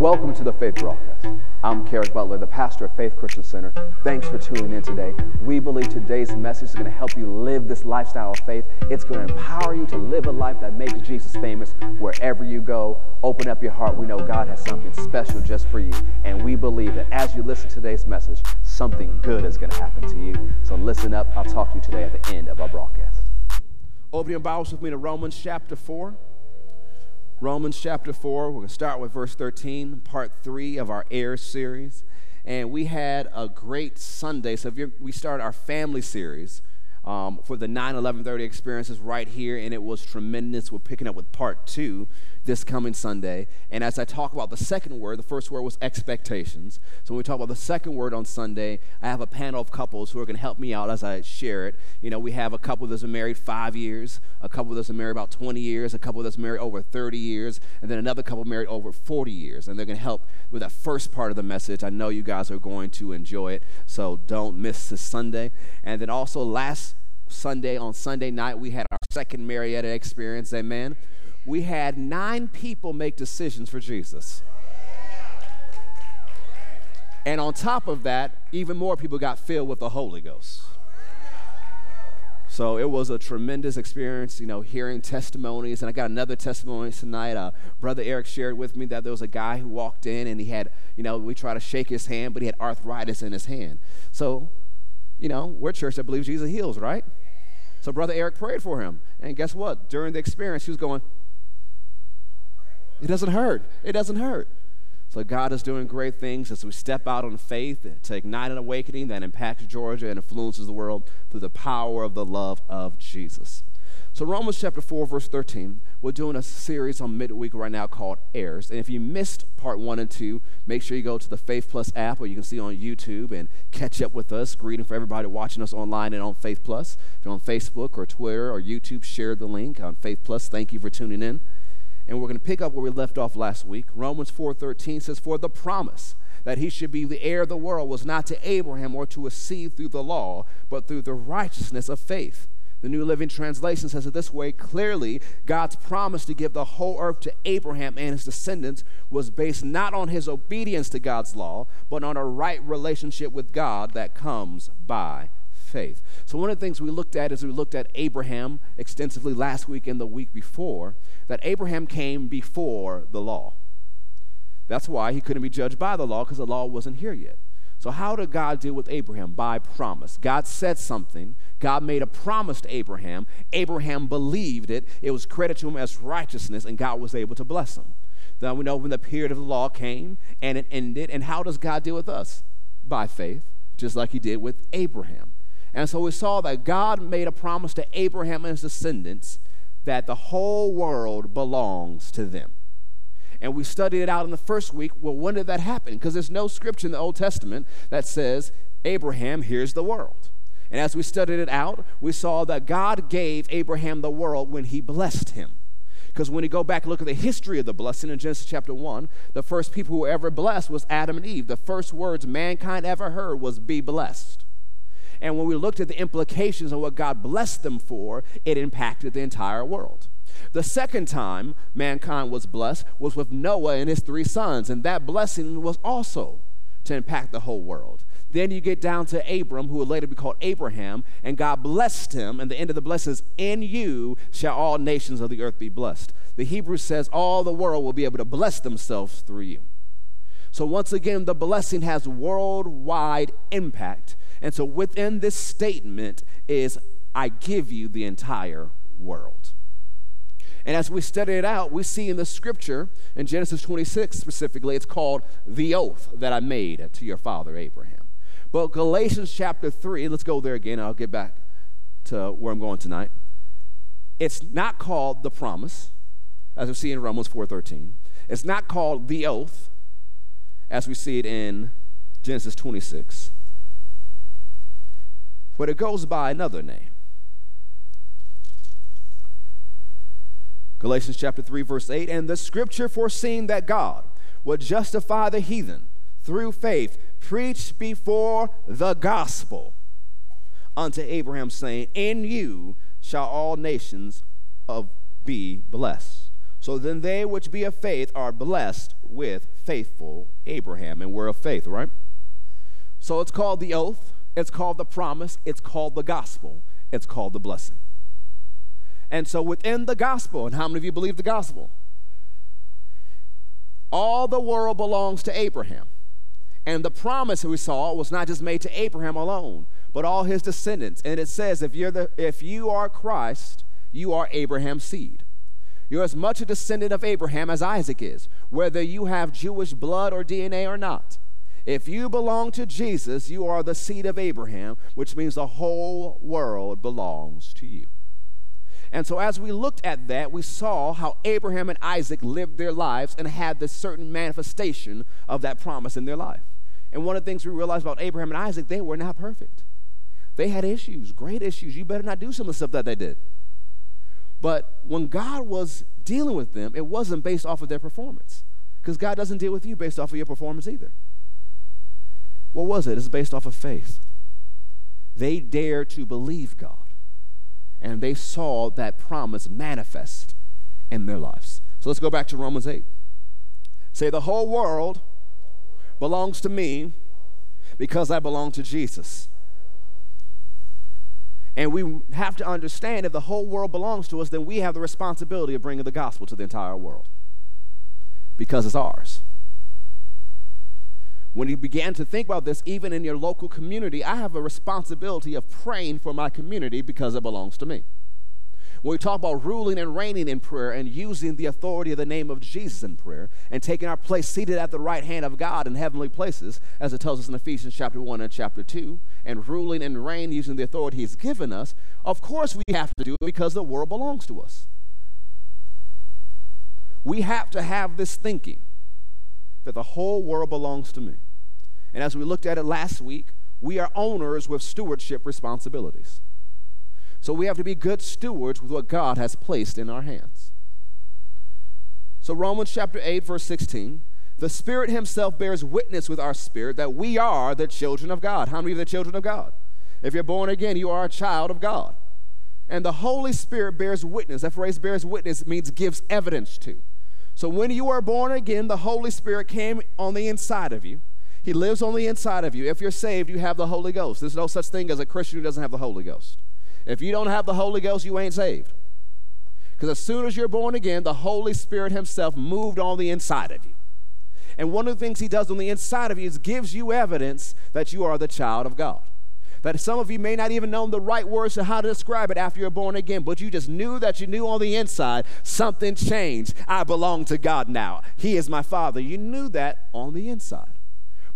Welcome to the Faith Broadcast. I'm Kerrick Butler, the pastor of Faith Christian Center. Thanks for tuning in today. We believe today's message is going to help you live this lifestyle of faith. It's going to empower you to live a life that makes Jesus famous wherever you go. Open up your heart. We know God has something special just for you. And we believe that as you listen to today's message, something good is going to happen to you. So listen up. I'll talk to you today at the end of our broadcast. Open your Bibles with me to Romans chapter 4. Romans chapter 4. We're going to start with verse 13, part 3 of our Heirs series. And we had a great Sunday. So we started our family series um, for the 9 11 30 experiences right here, and it was tremendous. We're picking up with part 2 this coming Sunday. And as I talk about the second word, the first word was expectations. So when we talk about the second word on Sunday, I have a panel of couples who are going to help me out as I share it. You know, we have a couple that's been married five years, a couple that's been married about 20 years, a couple that's married over 30 years, and then another couple married over 40 years. And they're going to help with that first part of the message. I know you guys are going to enjoy it, so don't miss this Sunday. And then also last Sunday, on Sunday night, we had our second Marietta experience. Amen we had nine people make decisions for Jesus. And on top of that, even more people got filled with the Holy Ghost. So it was a tremendous experience, you know, hearing testimonies. And I got another testimony tonight. Uh, Brother Eric shared with me that there was a guy who walked in and he had, you know, we tried to shake his hand, but he had arthritis in his hand. So, you know, we're a church that believes Jesus heals, right? So Brother Eric prayed for him. And guess what? During the experience, he was going, it doesn't hurt. It doesn't hurt. So God is doing great things as we step out on faith to ignite an awakening that impacts Georgia and influences the world through the power of the love of Jesus. So Romans chapter 4, verse 13, we're doing a series on midweek right now called Heirs. And if you missed part one and two, make sure you go to the Faith Plus app or you can see on YouTube and catch up with us. Greeting for everybody watching us online and on Faith Plus. If you're on Facebook or Twitter or YouTube, share the link on Faith Plus. Thank you for tuning in. And we're going to pick up where we left off last week. Romans 4:13 says, "For the promise that he should be the heir of the world was not to Abraham or to a seed through the law, but through the righteousness of faith." The New Living Translation says it this way clearly, God's promise to give the whole earth to Abraham and his descendants was based not on his obedience to God's law, but on a right relationship with God that comes by faith. So, one of the things we looked at is we looked at Abraham extensively last week and the week before, that Abraham came before the law. That's why he couldn't be judged by the law because the law wasn't here yet. So, how did God deal with Abraham? By promise. God said something. God made a promise to Abraham. Abraham believed it. It was credited to him as righteousness, and God was able to bless him. Then we know when the period of the law came and it ended. And how does God deal with us? By faith, just like he did with Abraham. And so we saw that God made a promise to Abraham and his descendants that the whole world belongs to them. And we studied it out in the first week. Well, when did that happen? Because there's no scripture in the Old Testament that says, Abraham, here's the world. And as we studied it out, we saw that God gave Abraham the world when he blessed him. Because when you go back and look at the history of the blessing in Genesis chapter 1, the first people who were ever blessed was Adam and Eve. The first words mankind ever heard was be blessed. And when we looked at the implications of what God blessed them for, it impacted the entire world. The second time mankind was blessed was with Noah and his three sons, and that blessing was also to impact the whole world. Then you get down to Abram, who would later be called Abraham, and God blessed him, and the end of the blessing is, In you shall all nations of the earth be blessed. The Hebrew says all the world will be able to bless themselves through you. So once again, the blessing has worldwide impact and so within this statement is, I give you the entire world. And as we study it out, we see in the scripture, in Genesis 26 specifically, it's called the oath that I made to your father Abraham. But Galatians chapter 3, let's go there again, I'll get back to where I'm going tonight. It's not called the promise, as we see in Romans 4:13. It's not called the oath, as we see it in Genesis 26 but it goes by another name. Galatians chapter 3, verse 8, and the scripture foreseeing that God would justify the heathen through faith, preached before the gospel unto Abraham, saying, In you shall all nations of be blessed. So then they which be of faith are blessed with faithful Abraham. And we're of faith, right? So it's called the oath, it's called the promise, it's called the gospel, it's called the blessing. And so within the gospel, and how many of you believe the gospel? All the world belongs to Abraham. And the promise we saw was not just made to Abraham alone, but all his descendants. And it says, if, you're the, if you are Christ, you are Abraham's seed. You're as much a descendant of Abraham as Isaac is, whether you have Jewish blood or DNA or not. If you belong to Jesus, you are the seed of Abraham, which means the whole world belongs to you. And so, as we looked at that, we saw how Abraham and Isaac lived their lives and had this certain manifestation of that promise in their life. And one of the things we realized about Abraham and Isaac, they were not perfect. They had issues, great issues. You better not do some of the stuff that they did. But when God was dealing with them, it wasn't based off of their performance. Because God doesn't deal with you based off of your performance either. What was it? It's based off of faith. They dared to believe God and they saw that promise manifest in their lives. So let's go back to Romans 8. Say, the whole world belongs to me because I belong to Jesus. And we have to understand if the whole world belongs to us, then we have the responsibility of bringing the gospel to the entire world because it's ours. When you began to think about this, even in your local community, I have a responsibility of praying for my community because it belongs to me. When we talk about ruling and reigning in prayer and using the authority of the name of Jesus in prayer and taking our place seated at the right hand of God in heavenly places, as it tells us in Ephesians chapter 1 and chapter 2, and ruling and reign using the authority He's given us, of course we have to do it because the world belongs to us. We have to have this thinking that the whole world belongs to me. And as we looked at it last week, we are owners with stewardship responsibilities. So we have to be good stewards with what God has placed in our hands. So, Romans chapter 8, verse 16 the Spirit Himself bears witness with our spirit that we are the children of God. How many are the children of God? If you're born again, you are a child of God. And the Holy Spirit bears witness. That phrase bears witness means gives evidence to. So when you are born again, the Holy Spirit came on the inside of you. He lives on the inside of you. If you're saved, you have the Holy Ghost. There's no such thing as a Christian who doesn't have the Holy Ghost. If you don't have the Holy Ghost, you ain't saved. Because as soon as you're born again, the Holy Spirit Himself moved on the inside of you. And one of the things He does on the inside of you is gives you evidence that you are the child of God that some of you may not even know the right words to how to describe it after you're born again, but you just knew that you knew on the inside something changed. I belong to God now. He is my Father. You knew that on the inside.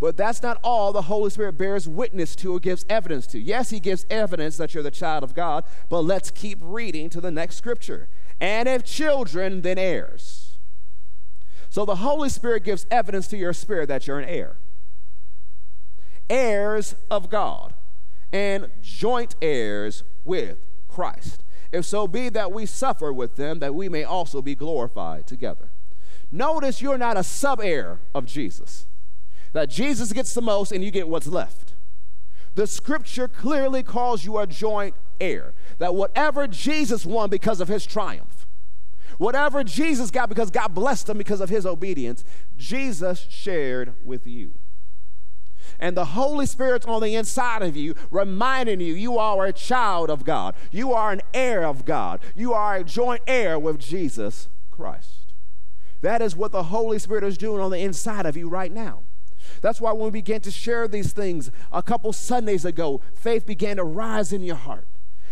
But that's not all the Holy Spirit bears witness to or gives evidence to. Yes, He gives evidence that you're the child of God, but let's keep reading to the next scripture. And if children, then heirs. So the Holy Spirit gives evidence to your spirit that you're an heir. Heirs of God and joint heirs with Christ. If so be that we suffer with them, that we may also be glorified together. Notice you're not a sub heir of Jesus, that Jesus gets the most and you get what's left. The scripture clearly calls you a joint heir, that whatever Jesus won because of his triumph, whatever Jesus got because God blessed him because of his obedience, Jesus shared with you and the Holy Spirit's on the inside of you, reminding you you are a child of God. You are an heir of God. You are a joint heir with Jesus Christ. That is what the Holy Spirit is doing on the inside of you right now. That's why when we began to share these things a couple Sundays ago, faith began to rise in your heart.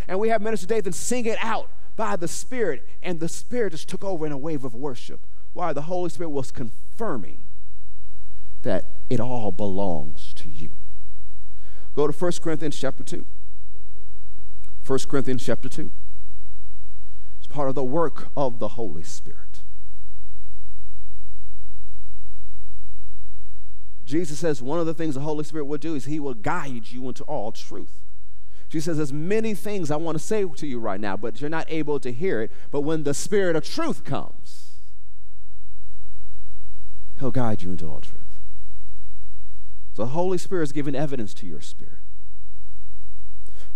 And we have Minister Dathan sing it out by the Spirit, and the Spirit just took over in a wave of worship. Why? The Holy Spirit was confirming that it all belongs to you. Go to 1 Corinthians chapter 2. 1 Corinthians chapter 2. It's part of the work of the Holy Spirit. Jesus says one of the things the Holy Spirit will do is he will guide you into all truth. Jesus says, There's many things I want to say to you right now, but you're not able to hear it. But when the Spirit of truth comes, He'll guide you into all truth. So the Holy Spirit is giving evidence to your spirit.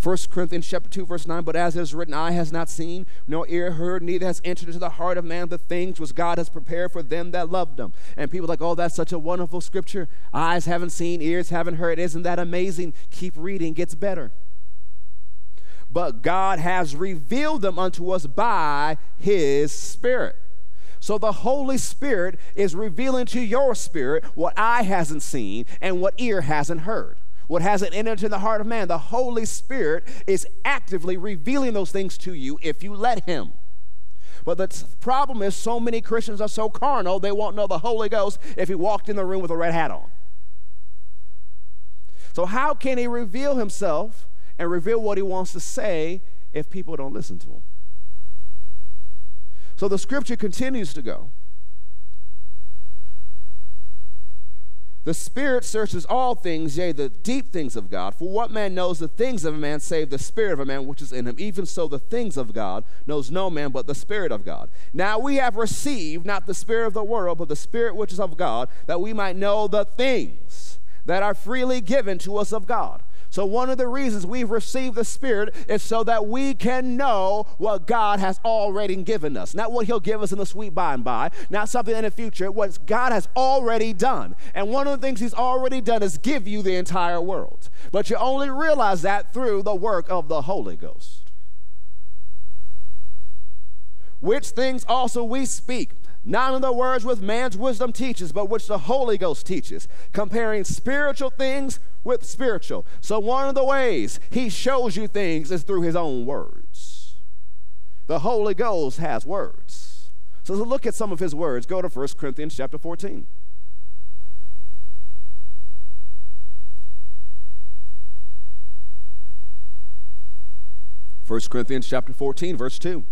1 Corinthians chapter 2, verse 9, but as it is written, eye has not seen, nor ear heard, neither has entered into the heart of man the things which God has prepared for them that love them. And people like, oh, that's such a wonderful scripture. Eyes haven't seen, ears haven't heard. Isn't that amazing? Keep reading, gets better. But God has revealed them unto us by his Spirit. So the Holy Spirit is revealing to your spirit what eye hasn't seen and what ear hasn't heard what hasn't entered into the heart of man. The Holy Spirit is actively revealing those things to you if you let Him. But the problem is, so many Christians are so carnal, they won't know the Holy Ghost if He walked in the room with a red hat on. So, how can He reveal Himself and reveal what He wants to say if people don't listen to Him? So, the scripture continues to go. The Spirit searches all things, yea, the deep things of God. For what man knows the things of a man save the Spirit of a man which is in him? Even so, the things of God knows no man but the Spirit of God. Now we have received not the Spirit of the world, but the Spirit which is of God, that we might know the things that are freely given to us of God. So, one of the reasons we've received the Spirit is so that we can know what God has already given us. Not what He'll give us in the sweet by and by, not something in the future, what God has already done. And one of the things He's already done is give you the entire world. But you only realize that through the work of the Holy Ghost. Which things also we speak not in the words which man's wisdom teaches, but which the Holy Ghost teaches, comparing spiritual things with spiritual. So, one of the ways he shows you things is through his own words. The Holy Ghost has words. So, let's look at some of his words. Go to 1 Corinthians chapter 14. First Corinthians chapter 14, verse 2.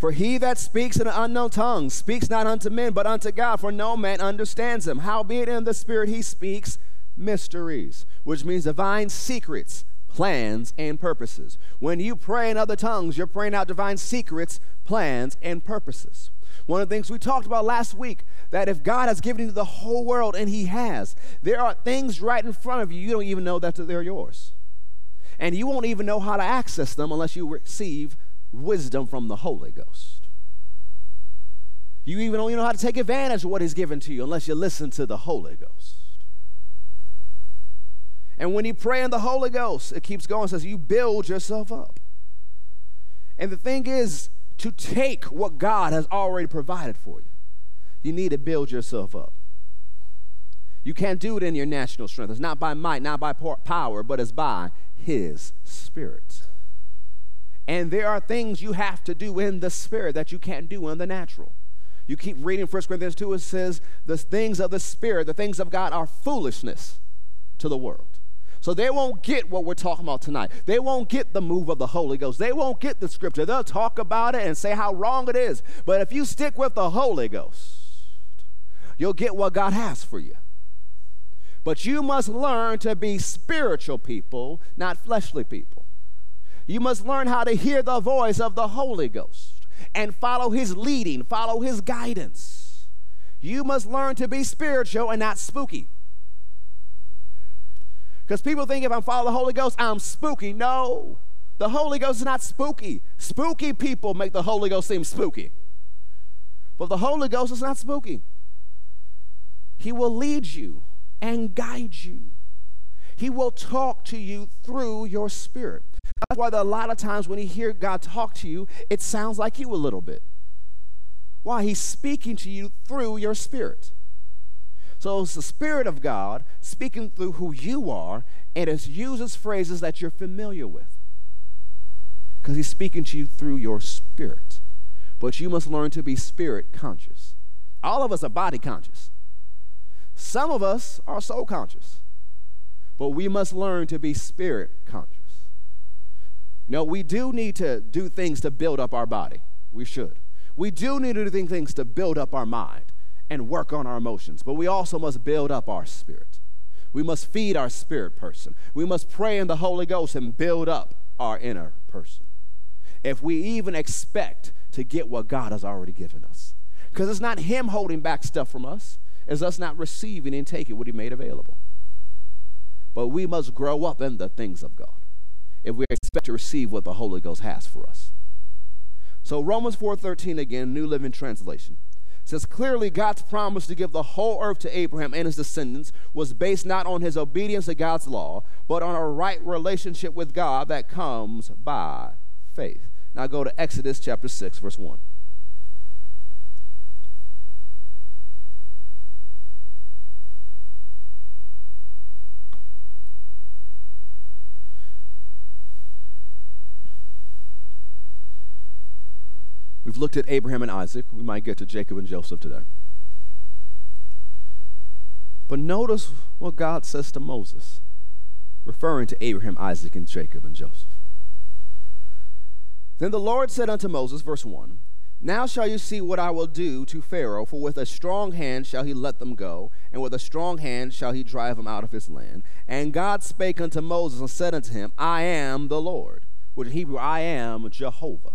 For he that speaks in an unknown tongue speaks not unto men, but unto God, for no man understands him. Howbeit in the Spirit he speaks mysteries, which means divine secrets, plans, and purposes. When you pray in other tongues, you're praying out divine secrets, plans, and purposes. One of the things we talked about last week that if God has given you the whole world, and He has, there are things right in front of you you don't even know that they're yours. And you won't even know how to access them unless you receive wisdom from the Holy Ghost. You even don't even know how to take advantage of what He's given to you unless you listen to the Holy Ghost. And when you pray in the Holy Ghost, it keeps going, says you build yourself up. And the thing is, to take what God has already provided for you, you need to build yourself up. You can't do it in your natural strength. It's not by might, not by power, but it's by His Spirit. And there are things you have to do in the spirit that you can't do in the natural. You keep reading 1 Corinthians 2, it says, The things of the spirit, the things of God are foolishness to the world. So they won't get what we're talking about tonight. They won't get the move of the Holy Ghost. They won't get the scripture. They'll talk about it and say how wrong it is. But if you stick with the Holy Ghost, you'll get what God has for you. But you must learn to be spiritual people, not fleshly people. You must learn how to hear the voice of the Holy Ghost and follow his leading, follow his guidance. You must learn to be spiritual and not spooky. Because people think if I'm following the Holy Ghost, I'm spooky. No, the Holy Ghost is not spooky. Spooky people make the Holy Ghost seem spooky. But the Holy Ghost is not spooky. He will lead you and guide you. He will talk to you through your spirit. That's why a lot of times when you hear God talk to you, it sounds like you a little bit. Why? He's speaking to you through your spirit. So it's the Spirit of God speaking through who you are, and it uses phrases that you're familiar with. Because He's speaking to you through your spirit. But you must learn to be spirit conscious. All of us are body conscious. Some of us are soul conscious. But we must learn to be spirit conscious. No, we do need to do things to build up our body. We should. We do need to do things to build up our mind and work on our emotions, but we also must build up our spirit. We must feed our spirit person. We must pray in the Holy Ghost and build up our inner person. If we even expect to get what God has already given us. Because it's not Him holding back stuff from us, it's us not receiving and taking what He made available. But we must grow up in the things of God if we expect to receive what the Holy Ghost has for us. So Romans 4:13 again, New Living Translation says clearly God's promise to give the whole earth to Abraham and his descendants was based not on his obedience to God's law, but on a right relationship with God that comes by faith. Now go to Exodus chapter 6 verse 1. We've looked at Abraham and Isaac. We might get to Jacob and Joseph today. But notice what God says to Moses, referring to Abraham, Isaac, and Jacob and Joseph. Then the Lord said unto Moses, verse 1 Now shall you see what I will do to Pharaoh, for with a strong hand shall he let them go, and with a strong hand shall he drive them out of his land. And God spake unto Moses and said unto him, I am the Lord, which in Hebrew, I am Jehovah.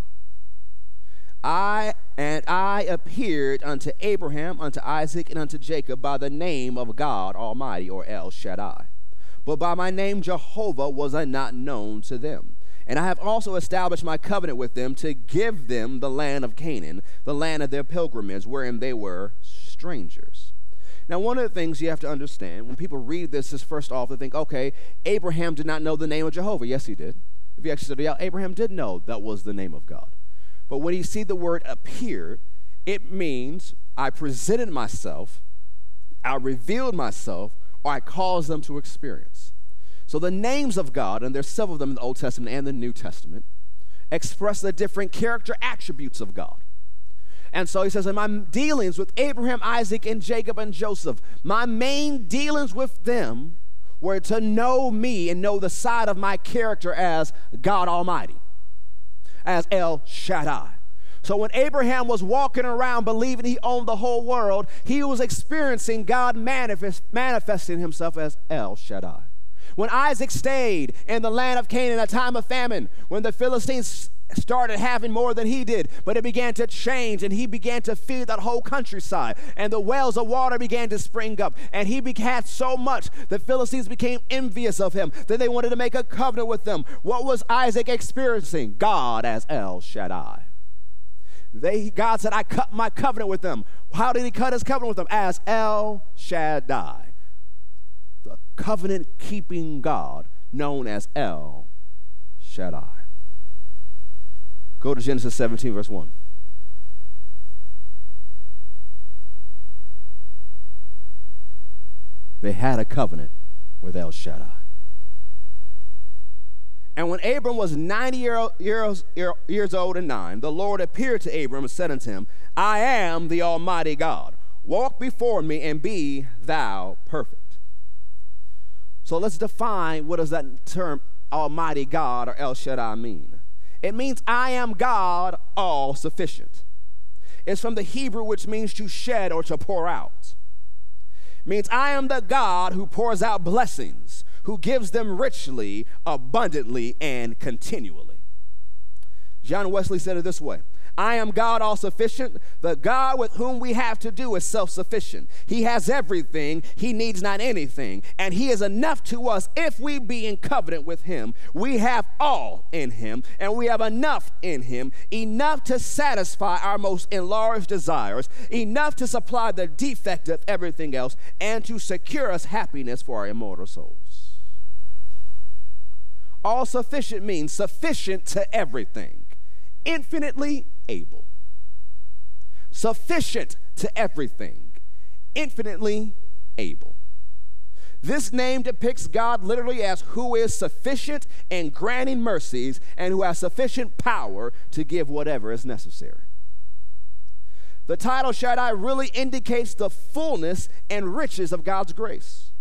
I and I appeared unto Abraham, unto Isaac, and unto Jacob by the name of God Almighty, or El Shaddai. But by my name Jehovah was I not known to them. And I have also established my covenant with them to give them the land of Canaan, the land of their pilgrimage, wherein they were strangers. Now, one of the things you have to understand when people read this is first off, they think, okay, Abraham did not know the name of Jehovah. Yes, he did. If you actually study out, Abraham did know that was the name of God. But when you see the word appeared, it means I presented myself, I revealed myself, or I caused them to experience. So the names of God, and there's several of them in the Old Testament and the New Testament, express the different character attributes of God. And so he says, in my dealings with Abraham, Isaac, and Jacob and Joseph, my main dealings with them were to know me and know the side of my character as God Almighty as El Shaddai. So when Abraham was walking around believing he owned the whole world, he was experiencing God manifest, manifesting himself as El Shaddai. When Isaac stayed in the land of Canaan at a time of famine, when the Philistines started having more than he did, but it began to change and he began to feed that whole countryside. And the wells of water began to spring up. And he had so much the Philistines became envious of him that they wanted to make a covenant with them. What was Isaac experiencing? God as El Shaddai. They, God said, I cut my covenant with them. How did he cut his covenant with them? As El Shaddai, the covenant keeping God known as El Shaddai. Go to Genesis 17, verse 1. They had a covenant with El Shaddai. And when Abram was 90 year, years, years old and nine, the Lord appeared to Abram and said unto him, I am the Almighty God. Walk before me and be thou perfect. So let's define what does that term Almighty God or El Shaddai mean. It means I am God all sufficient. It's from the Hebrew, which means to shed or to pour out. It means I am the God who pours out blessings, who gives them richly, abundantly, and continually. John Wesley said it this way I am God all sufficient. The God with whom we have to do is self sufficient. He has everything, He needs not anything. And He is enough to us if we be in covenant with Him. We have all in Him, and we have enough in Him, enough to satisfy our most enlarged desires, enough to supply the defect of everything else, and to secure us happiness for our immortal souls. All sufficient means sufficient to everything, infinitely able, sufficient to everything, infinitely able. This name depicts God literally as who is sufficient in granting mercies and who has sufficient power to give whatever is necessary. The title Shaddai really indicates the fullness and riches of God's grace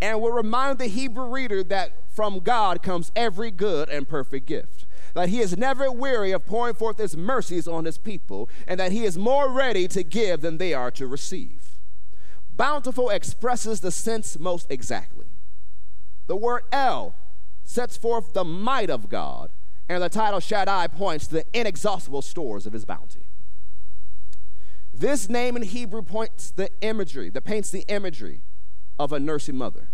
and will remind the Hebrew reader that from God comes every good and perfect gift that he is never weary of pouring forth his mercies on his people, and that he is more ready to give than they are to receive. Bountiful expresses the sense most exactly. The word El sets forth the might of God, and the title Shaddai points to the inexhaustible stores of his bounty. This name in Hebrew points the imagery, that paints the imagery of a nursing mother.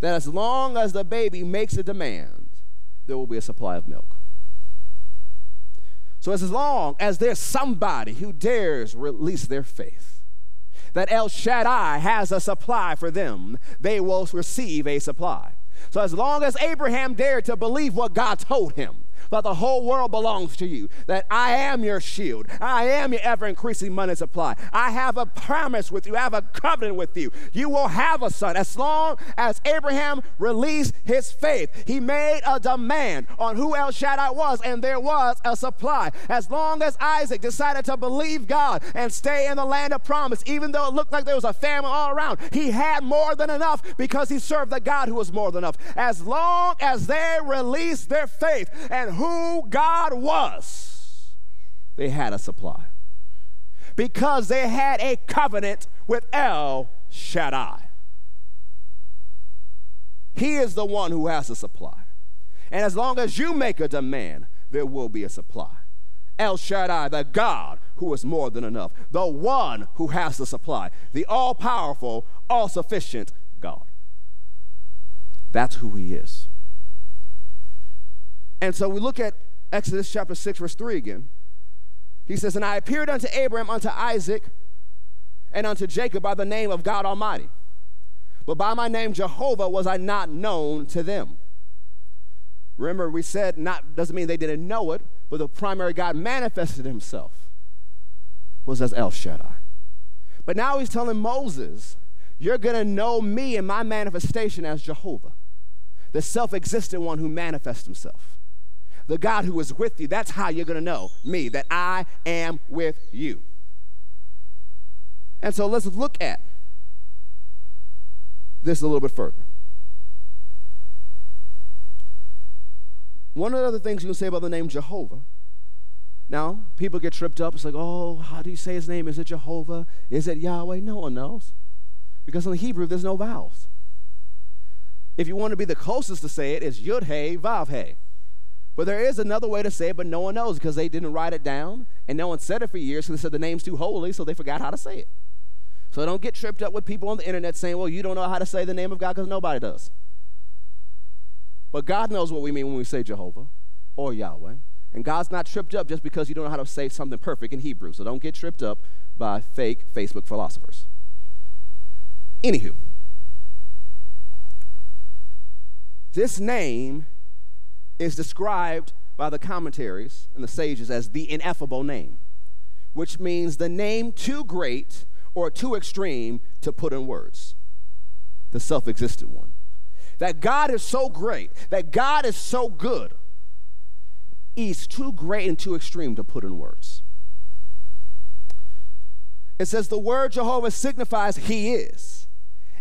That as long as the baby makes a demand, there will be a supply of milk. So, as long as there's somebody who dares release their faith, that El Shaddai has a supply for them, they will receive a supply. So, as long as Abraham dared to believe what God told him, but the whole world belongs to you. That I am your shield. I am your ever increasing money supply. I have a promise with you. I have a covenant with you. You will have a son. As long as Abraham released his faith, he made a demand on who El Shaddai was, and there was a supply. As long as Isaac decided to believe God and stay in the land of promise, even though it looked like there was a famine all around, he had more than enough because he served the God who was more than enough. As long as they released their faith and who God was, they had a supply. Because they had a covenant with El Shaddai. He is the one who has the supply. And as long as you make a demand, there will be a supply. El Shaddai, the God who is more than enough, the one who has the supply, the all powerful, all sufficient God. That's who he is. And so we look at Exodus chapter 6, verse 3 again. He says, And I appeared unto Abraham, unto Isaac, and unto Jacob by the name of God Almighty. But by my name Jehovah was I not known to them. Remember, we said not doesn't mean they didn't know it, but the primary God manifested himself was as El Shaddai. But now he's telling Moses, You're gonna know me in my manifestation as Jehovah, the self-existent one who manifests himself the God who is with you. That's how you're going to know me, that I am with you. And so let's look at this a little bit further. One of the other things you can say about the name Jehovah. Now, people get tripped up. It's like, oh, how do you say his name? Is it Jehovah? Is it Yahweh? No one knows. Because in the Hebrew, there's no vowels. If you want to be the closest to say it, it's Yud He Vav He. But there is another way to say it, but no one knows because they didn't write it down and no one said it for years because they said the name's too holy, so they forgot how to say it. So don't get tripped up with people on the internet saying, well, you don't know how to say the name of God because nobody does. But God knows what we mean when we say Jehovah or Yahweh. And God's not tripped up just because you don't know how to say something perfect in Hebrew. So don't get tripped up by fake Facebook philosophers. Anywho, this name is described by the commentaries and the sages as the ineffable name, which means the name too great or too extreme to put in words, the self existent one. That God is so great, that God is so good, He's too great and too extreme to put in words. It says the word Jehovah signifies He is.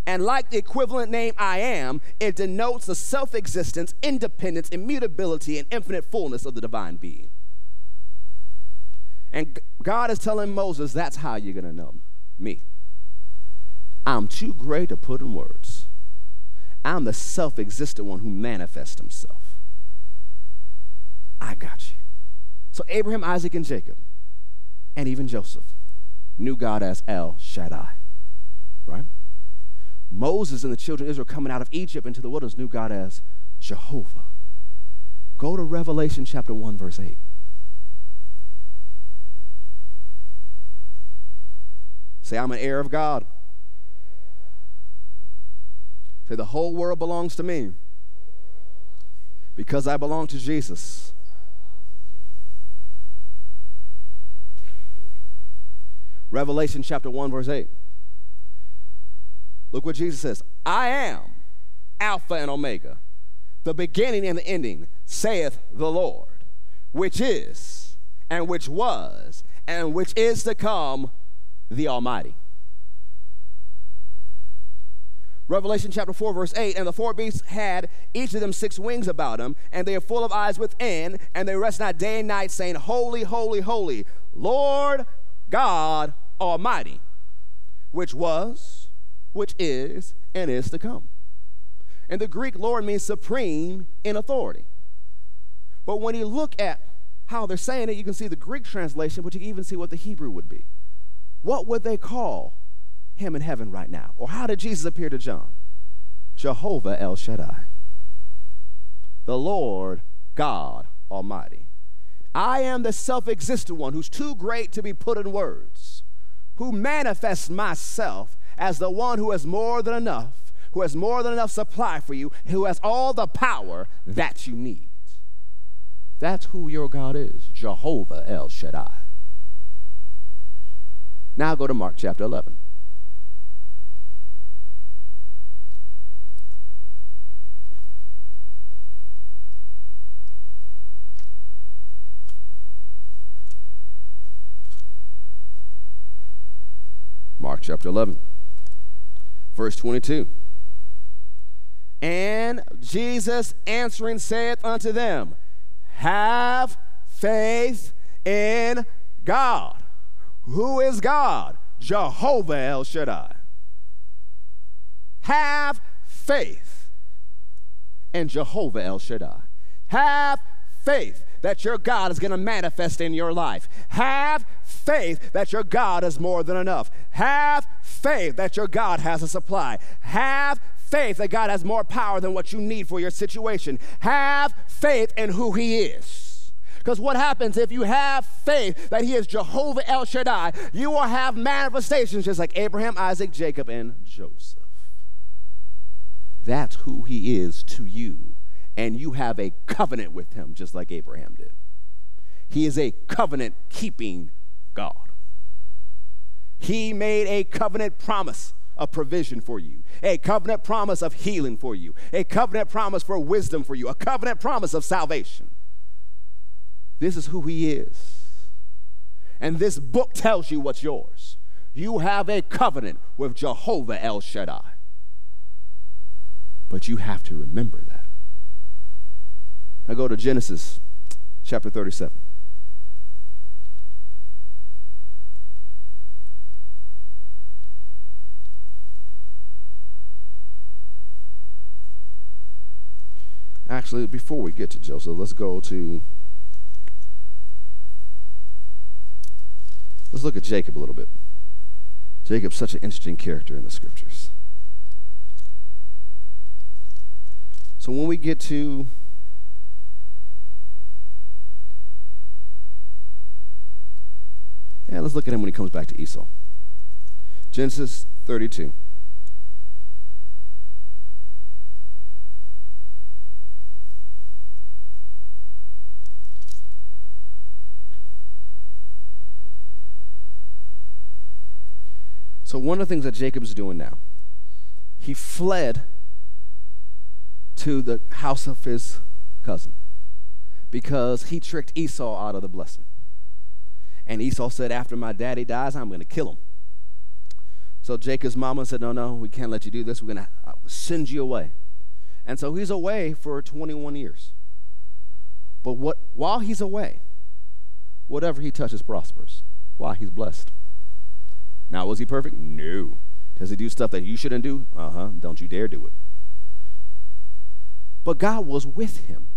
And like the equivalent name I am, it denotes the self existence, independence, immutability, and infinite fullness of the divine being. And God is telling Moses, that's how you're going to know me. I'm too great to put in words. I'm the self existent one who manifests himself. I got you. So Abraham, Isaac, and Jacob, and even Joseph, knew God as El Shaddai, right? Moses and the children of Israel coming out of Egypt into the wilderness knew God as Jehovah. Go to Revelation chapter 1, verse 8. Say, I'm an heir of God. Say, the whole world belongs to me because I belong to Jesus. Revelation chapter 1, verse 8. Look what Jesus says I am Alpha and Omega, the beginning and the ending, saith the Lord, which is, and which was, and which is to come, the Almighty. Revelation chapter 4, verse 8 And the four beasts had each of them six wings about them, and they are full of eyes within, and they rest not day and night, saying, Holy, holy, holy, Lord God Almighty, which was, which is and is to come. And the Greek Lord means supreme in authority. But when you look at how they're saying it, you can see the Greek translation, but you can even see what the Hebrew would be. what would they call him in heaven right now? Or how did Jesus appear to John? Jehovah El Shaddai, the Lord God Almighty. I am the self existent one who's too great to be put in words, who manifests myself as the one who has more than enough, who has more than enough supply for you, who has all the power that you need. That's who your God is Jehovah El Shaddai. Now go to Mark chapter 11. Mark chapter 11, verse 22. And Jesus answering saith unto them, Have faith in God. Who is God? Jehovah El Shaddai. Have faith in Jehovah El Shaddai. Have faith that your God is going to manifest in your life. Have faith that your God is more than enough. Have faith that your God has a supply. Have faith that God has more power than what you need for your situation. Have faith in who He is. Because what happens if you have faith that He is Jehovah El Shaddai, you will have manifestations just like Abraham, Isaac, Jacob, and Joseph. That's who He is to you and you have a covenant with him, just like Abraham did. He is a covenant keeping God. He made a covenant promise of provision for you, a covenant promise of healing for you, a covenant promise for wisdom for you, a covenant promise of salvation. This is who He is. And this book tells you what's yours. You have a covenant with Jehovah El Shaddai. But you have to remember that. Now go to Genesis chapter 37. Actually, before we get to Joseph, let's go to. Let's look at Jacob a little bit. Jacob's such an interesting character in the scriptures. So when we get to Yeah, let's look at him when he comes back to Esau. Genesis 32. So, one of the things that Jacob's doing now, he fled to the house of his cousin because he tricked Esau out of the blessing. And Esau said, After my daddy dies, I'm going to kill him. So Jacob's mama said, No, no, we can't let you do this. We're going to uh, send you away. And so he's away for 21 years. But what, while he's away, whatever he touches prospers. Why? He's blessed. Now, was he perfect? No. Does he do stuff that you shouldn't do? Uh huh. Don't you dare do it. But God was with him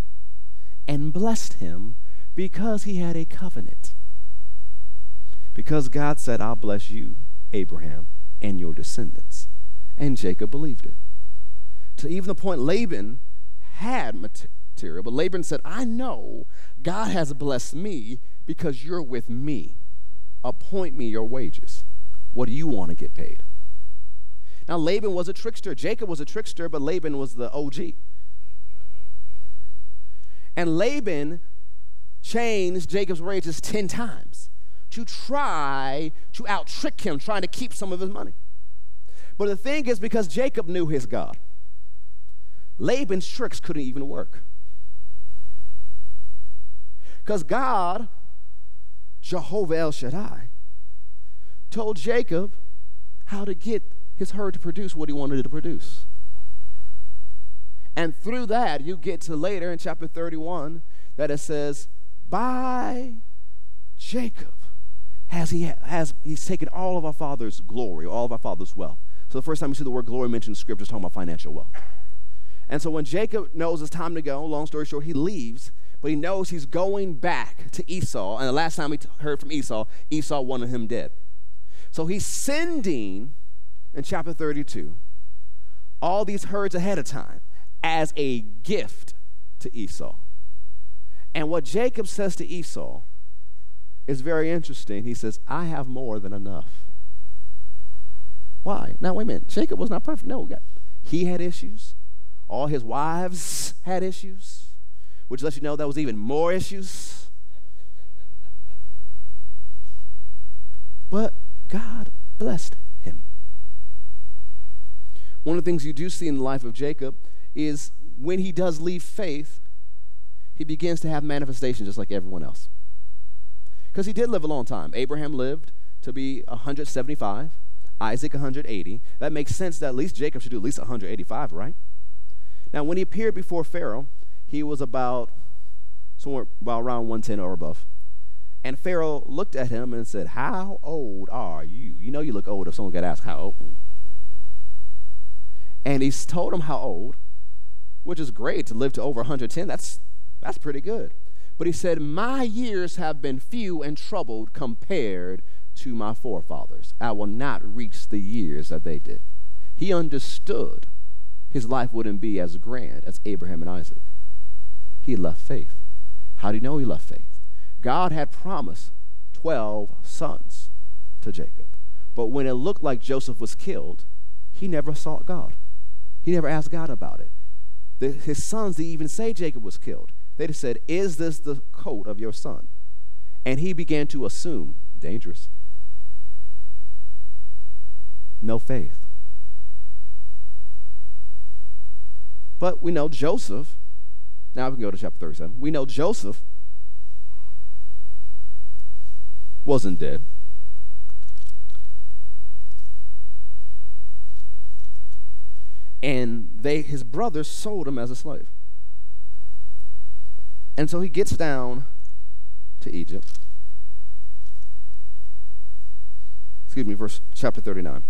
and blessed him because he had a covenant. Because God said, I'll bless you, Abraham, and your descendants. And Jacob believed it. To even the point Laban had material, but Laban said, I know God has blessed me because you're with me. Appoint me your wages. What do you want to get paid? Now, Laban was a trickster. Jacob was a trickster, but Laban was the OG. And Laban changed Jacob's wages 10 times to try to out trick him, trying to keep some of his money. But the thing is, because Jacob knew his God, Laban's tricks couldn't even work. Because God, Jehovah El Shaddai, told Jacob how to get his herd to produce what he wanted it to produce. And through that, you get to later in chapter 31 that it says, By Jacob has he has he's taken all of our father's glory, all of our father's wealth. So the first time you see the word glory mentioned in scripture is talking about financial wealth. And so when Jacob knows it's time to go, long story short, he leaves, but he knows he's going back to Esau. And the last time he heard from Esau, Esau wanted him dead. So he's sending in chapter 32 all these herds ahead of time as a gift to Esau. And what Jacob says to Esau is very interesting. He says, I have more than enough. Why? Now, wait a minute. Jacob was not perfect. No, he had issues. All his wives had issues, which lets you know that was even more issues. But God blessed him. One of the things you do see in the life of Jacob is when he does leave faith, he begins to have manifestations just like everyone else. Because he did live a long time. Abraham lived to be 175, Isaac 180. That makes sense that at least Jacob should do at least 185, right? Now, when he appeared before Pharaoh, he was about somewhere about around 110 or above. And Pharaoh looked at him and said, How old are you? You know, you look old if someone got asked how old. And he told him how old, which is great to live to over 110. That's, that's pretty good. But he said, My years have been few and troubled compared to my forefathers. I will not reach the years that they did. He understood his life wouldn't be as grand as Abraham and Isaac. He left faith. How do you know he left faith? God had promised 12 sons to Jacob. But when it looked like Joseph was killed, he never sought God. He never asked God about it. The, his sons didn't even say Jacob was killed. They just said, Is this the coat of your son? And he began to assume, dangerous. No faith. But we know Joseph, now we can go to chapter 37. We know Joseph wasn't dead. And they his brothers sold him as a slave. And so he gets down to Egypt. Excuse me, verse chapter 39.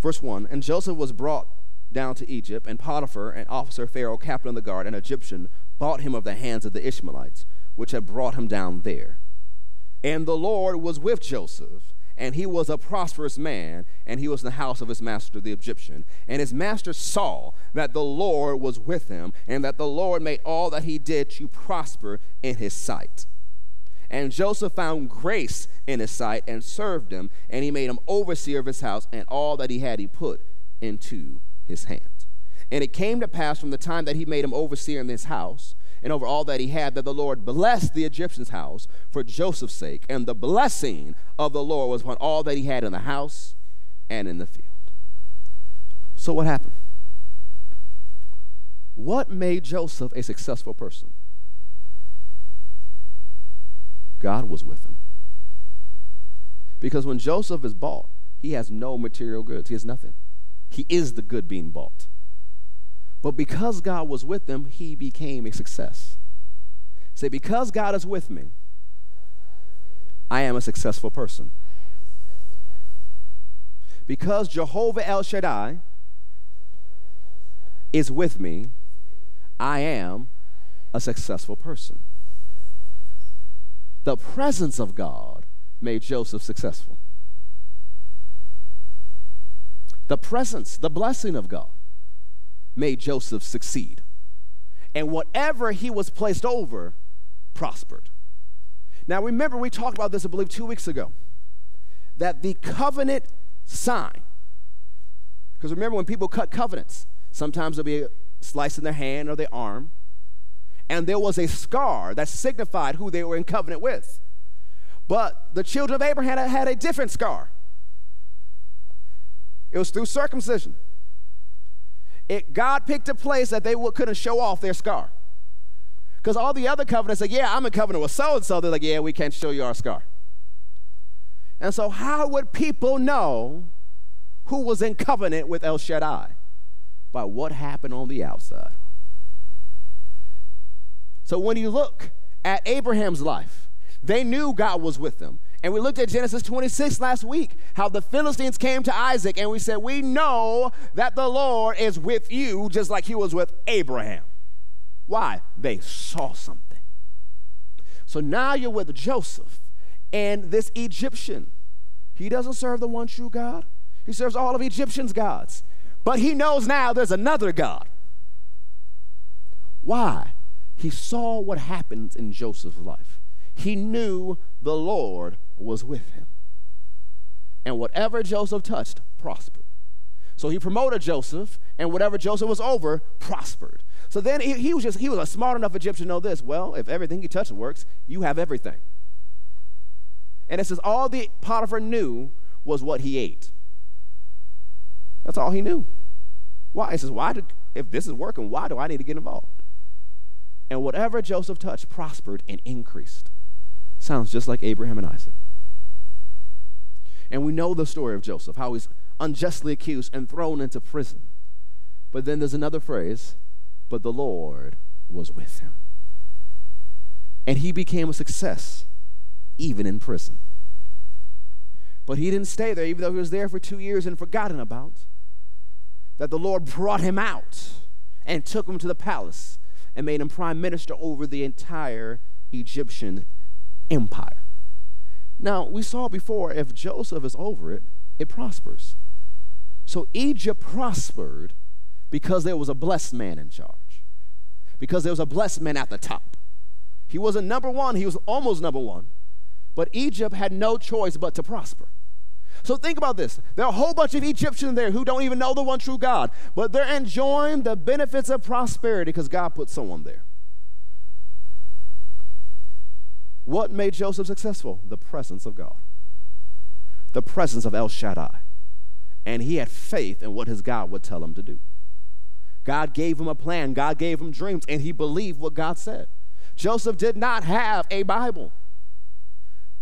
Verse 1 And Joseph was brought down to Egypt, and Potiphar, an officer, Pharaoh, captain of the guard, an Egyptian, bought him of the hands of the Ishmaelites, which had brought him down there. And the Lord was with Joseph, and he was a prosperous man, and he was in the house of his master, the Egyptian. And his master saw that the Lord was with him, and that the Lord made all that he did to prosper in his sight. And Joseph found grace in his sight and served him, and he made him overseer of his house, and all that he had he put into his hand. And it came to pass from the time that he made him overseer in his house and over all that he had, that the Lord blessed the Egyptian's house for Joseph's sake. And the blessing of the Lord was upon all that he had in the house and in the field. So, what happened? What made Joseph a successful person? God was with him. Because when Joseph is bought, he has no material goods, he has nothing. He is the good being bought. But because God was with them, he became a success. Say, because God is with me, I am a successful person. Because Jehovah El Shaddai is with me, I am a successful person. The presence of God made Joseph successful. The presence, the blessing of God made Joseph succeed. And whatever he was placed over prospered. Now, remember, we talked about this, I believe, two weeks ago, that the covenant sign, because remember, when people cut covenants, sometimes there'll be a slice in their hand or their arm, and there was a scar that signified who they were in covenant with. But the children of Abraham had a different scar. It was through circumcision. It, God picked a place that they couldn't show off their scar. Because all the other covenants say, yeah, I'm in covenant with so and so. They're like, yeah, we can't show you our scar. And so, how would people know who was in covenant with El Shaddai? By what happened on the outside. So, when you look at Abraham's life, they knew God was with them. And we looked at Genesis 26 last week, how the Philistines came to Isaac, and we said, We know that the Lord is with you, just like he was with Abraham. Why? They saw something. So now you're with Joseph and this Egyptian He doesn't serve the one true God. He serves all of Egyptians' gods. But he knows now there's another God. Why? He saw what happens in Joseph's life. He knew the Lord was with him. And whatever Joseph touched prospered. So he promoted Joseph, and whatever Joseph was over prospered. So then he, he, was just he was a smart enough Egyptian to know this. Well, if everything he touch works, you have everything. And it says all the Potiphar knew was what he ate. That's all he knew. Why? He says, why do, if this is working, why do I need to get involved? And whatever Joseph touched prospered and increased. Sounds just like Abraham and Isaac. And we know the story of Joseph, how he's unjustly accused and thrown into prison. But then there's another phrase, but the Lord was with him. And he became a success even in prison. But he didn't stay there, even though he was there for two years and forgotten about. That the Lord brought him out and took him to the palace and made him prime minister over the entire Egyptian empire. Now, we saw before if Joseph is over it, it prospers. So Egypt prospered because there was a blessed man in charge, because there was a blessed man at the top. He wasn't number one, he was almost number one, but Egypt had no choice but to prosper. So think about this. There are a whole bunch of Egyptians there who don't even know the one true God, but they're enjoying the benefits of prosperity because God put someone there. What made Joseph successful? The presence of God, the presence of El Shaddai. And he had faith in what his God would tell him to do. God gave him a plan, God gave him dreams, and he believed what God said. Joseph did not have a Bible.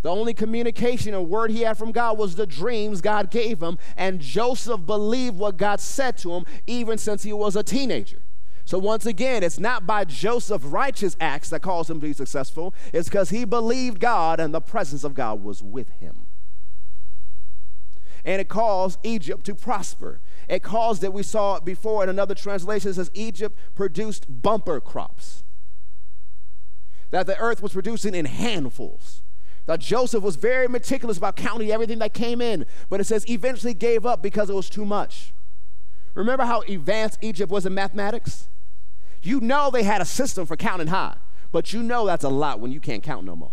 The only communication or word he had from God was the dreams God gave him, and Joseph believed what God said to him even since he was a teenager. So, once again, it's not by Joseph's righteous acts that caused him to be successful, it's because he believed God and the presence of God was with him. And it caused Egypt to prosper. It caused that we saw it before in another translation, it says Egypt produced bumper crops, that the earth was producing in handfuls. That Joseph was very meticulous about counting everything that came in, but it says eventually gave up because it was too much. Remember how advanced Egypt was in mathematics? You know they had a system for counting high, but you know that's a lot when you can't count no more.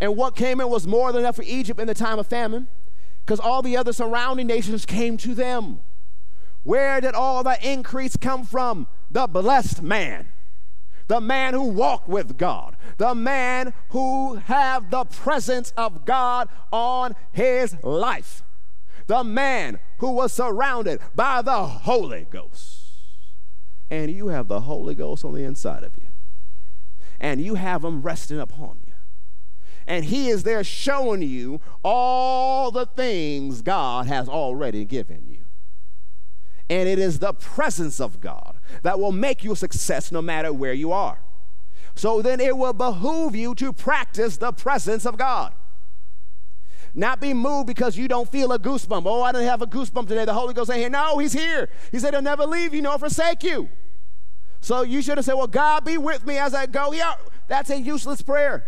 And what came in was more than enough for Egypt in the time of famine, because all the other surrounding nations came to them. Where did all that increase come from? The blessed man the man who walked with God, the man who had the presence of God on his life, the man who was surrounded by the Holy Ghost. And you have the Holy Ghost on the inside of you, and you have him resting upon you. And he is there showing you all the things God has already given you. And it is the presence of God that will make you a success no matter where you are. So then it will behoove you to practice the presence of God. Not be moved because you don't feel a goosebump. Oh, I didn't have a goosebump today. The Holy Ghost ain't here. No, He's here. He said He'll never leave you nor forsake you. So you should have said, Well, God be with me as I go. Yeah, that's a useless prayer.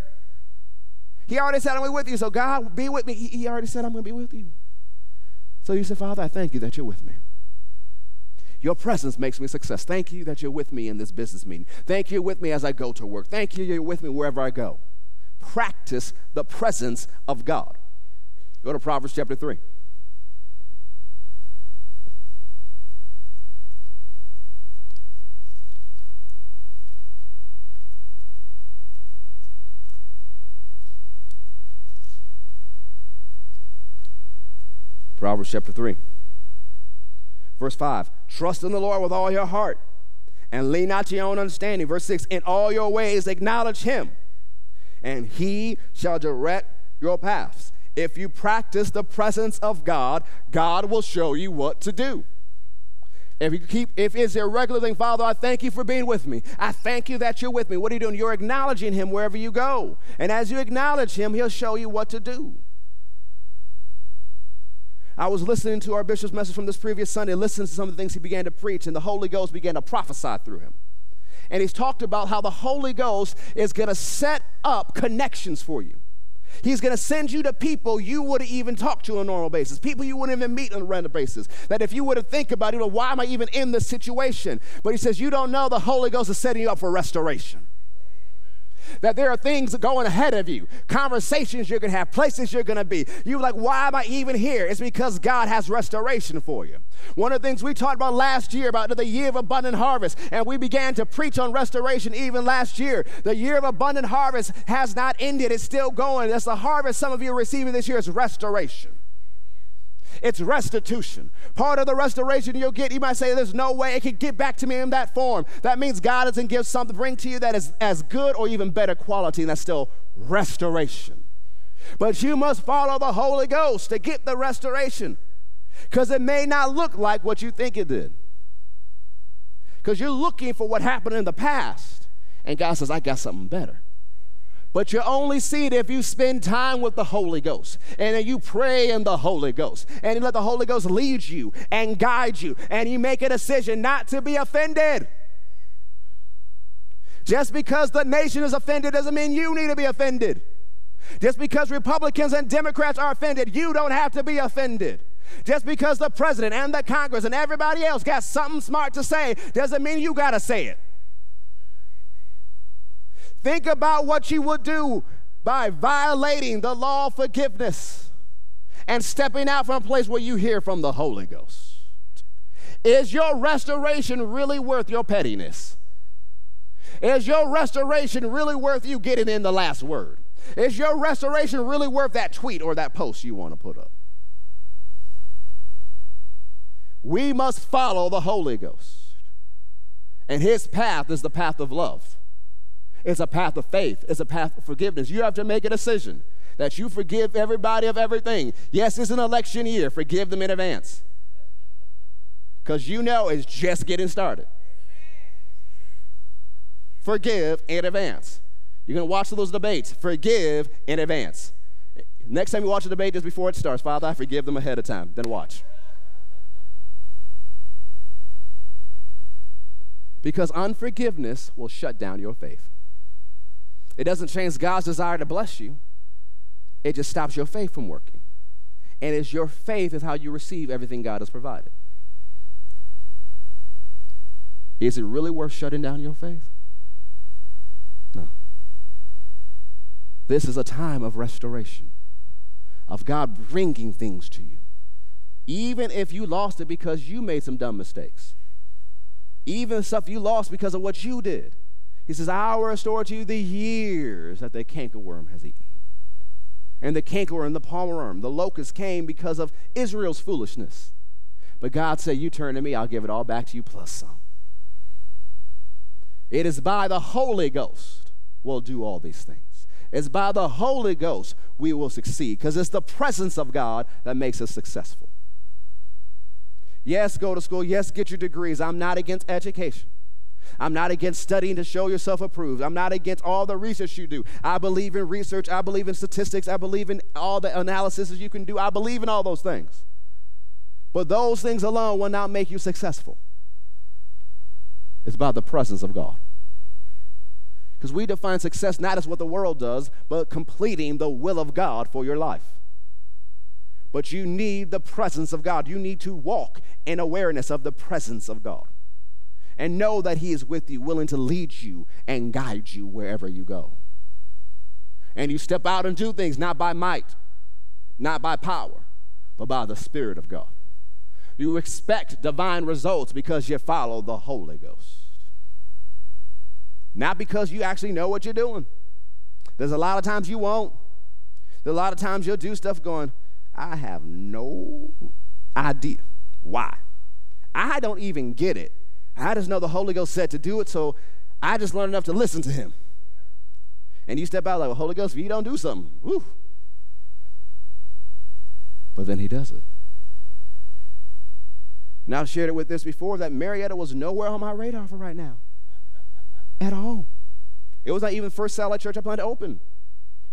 He already said, I'm going to be with you. So God, be with me. He already said, I'm going to be with you. So you said, Father, I thank you that you're with me. Your presence makes me success. Thank you that you're with me in this business meeting. Thank you with me as I go to work. Thank you you're with me wherever I go. Practice the presence of God. Go to Proverbs chapter 3. Proverbs chapter 3. Verse 5 Trust in the Lord with all your heart and lean not to your own understanding. Verse 6 In all your ways acknowledge him, and he shall direct your paths. If you practice the presence of God, God will show you what to do. If you keep, if it's a regular thing, Father, I thank you for being with me. I thank you that you're with me. What are you doing? You're acknowledging him wherever you go. And as you acknowledge him, he'll show you what to do. I was listening to our bishop's message from this previous Sunday, listening to some of the things he began to preach, and the Holy Ghost began to prophesy through him. And he's talked about how the Holy Ghost is going to set up connections for you. He's going to send you to people you wouldn't even talk to on a normal basis, people you wouldn't even meet on a random basis. That if you were to think about, you know, why am I even in this situation? But he says, you don't know the Holy Ghost is setting you up for restoration that there are things going ahead of you, conversations you're going to have, places you're going to be. You're like, why am I even here? It's because God has restoration for you. One of the things we talked about last year about the year of abundant harvest, and we began to preach on restoration even last year. The year of abundant harvest has not ended, it's still going. That's the harvest some of you are receiving this year is restoration. It's restitution. Part of the restoration you'll get, you might say, there's no way it can get back to me in that form. That means God doesn't give something, bring to you that is as good or even better quality, and that's still restoration. But you must follow the Holy Ghost to get the restoration because it may not look like what you think it did. Because you're looking for what happened in the past, and God says, I got something better. But you only see it if you spend time with the Holy Ghost and then you pray in the Holy Ghost and you let the Holy Ghost lead you and guide you and you make a decision not to be offended. Just because the nation is offended doesn't mean you need to be offended. Just because Republicans and Democrats are offended, you don't have to be offended. Just because the president and the Congress and everybody else got something smart to say doesn't mean you got to say it. Think about what you would do by violating the law of forgiveness and stepping out from a place where you hear from the Holy Ghost. Is your restoration really worth your pettiness? Is your restoration really worth you getting in the last word? Is your restoration really worth that tweet or that post you want to put up? We must follow the Holy Ghost. And his path is the path of love. It's a path of faith, it's a path of forgiveness. You have to make a decision that you forgive everybody of everything. Yes, it's an election year, forgive them in advance. Because you know it's just getting started. Forgive in advance. You're going to watch those debates. Forgive in advance. Next time you watch a debate, just before it starts, Father, I forgive them ahead of time. Then watch. Because unforgiveness will shut down your faith. It doesn't change God's desire to bless you, it just stops your faith from working. And it's your faith is how you receive everything God has provided. Is it really worth shutting down your faith? No. This is a time of restoration, of God bringing things to you. Even if you lost it because you made some dumb mistakes, even stuff you lost because of what you did. He says, I will restore to you the years that the cankerworm has eaten. And the cankerworm, the palmerworm, the locust came because of Israel's foolishness. But God said, You turn to me, I'll give it all back to you plus some. It is by the Holy Ghost we'll do all these things. It's by the Holy Ghost we will succeed because it's the presence of God that makes us successful. Yes, go to school. Yes, get your degrees. I'm not against education. I'm not against studying to show yourself approved. I'm not against all the research you do. I believe in research. I believe in statistics. I believe in all the analysis you can do. I believe in all those things. But those things alone will not make you successful. It's about the presence of God. Because we define success not as what the world does, but completing the will of God for your life. But you need the presence of God. You need to walk in awareness of the presence of God and know that He is with you, willing to lead you and guide you wherever you go. And you step out and do things not by might, not by power, but by the Spirit of God. You expect divine results because you follow the Holy Ghost. Not because you actually know what you're doing. There's a lot of times you won't. There's a lot of times you'll do stuff going, I have no idea why. I don't even get it. I just know the Holy Ghost said to do it, so I just learned enough to listen to him. And you step out like, well, Holy Ghost, if you don't do something, woo. But then he does it. And I've shared it with this before that Marietta was nowhere on my radar for right now. At all. It was not even the first satellite church I planned to open.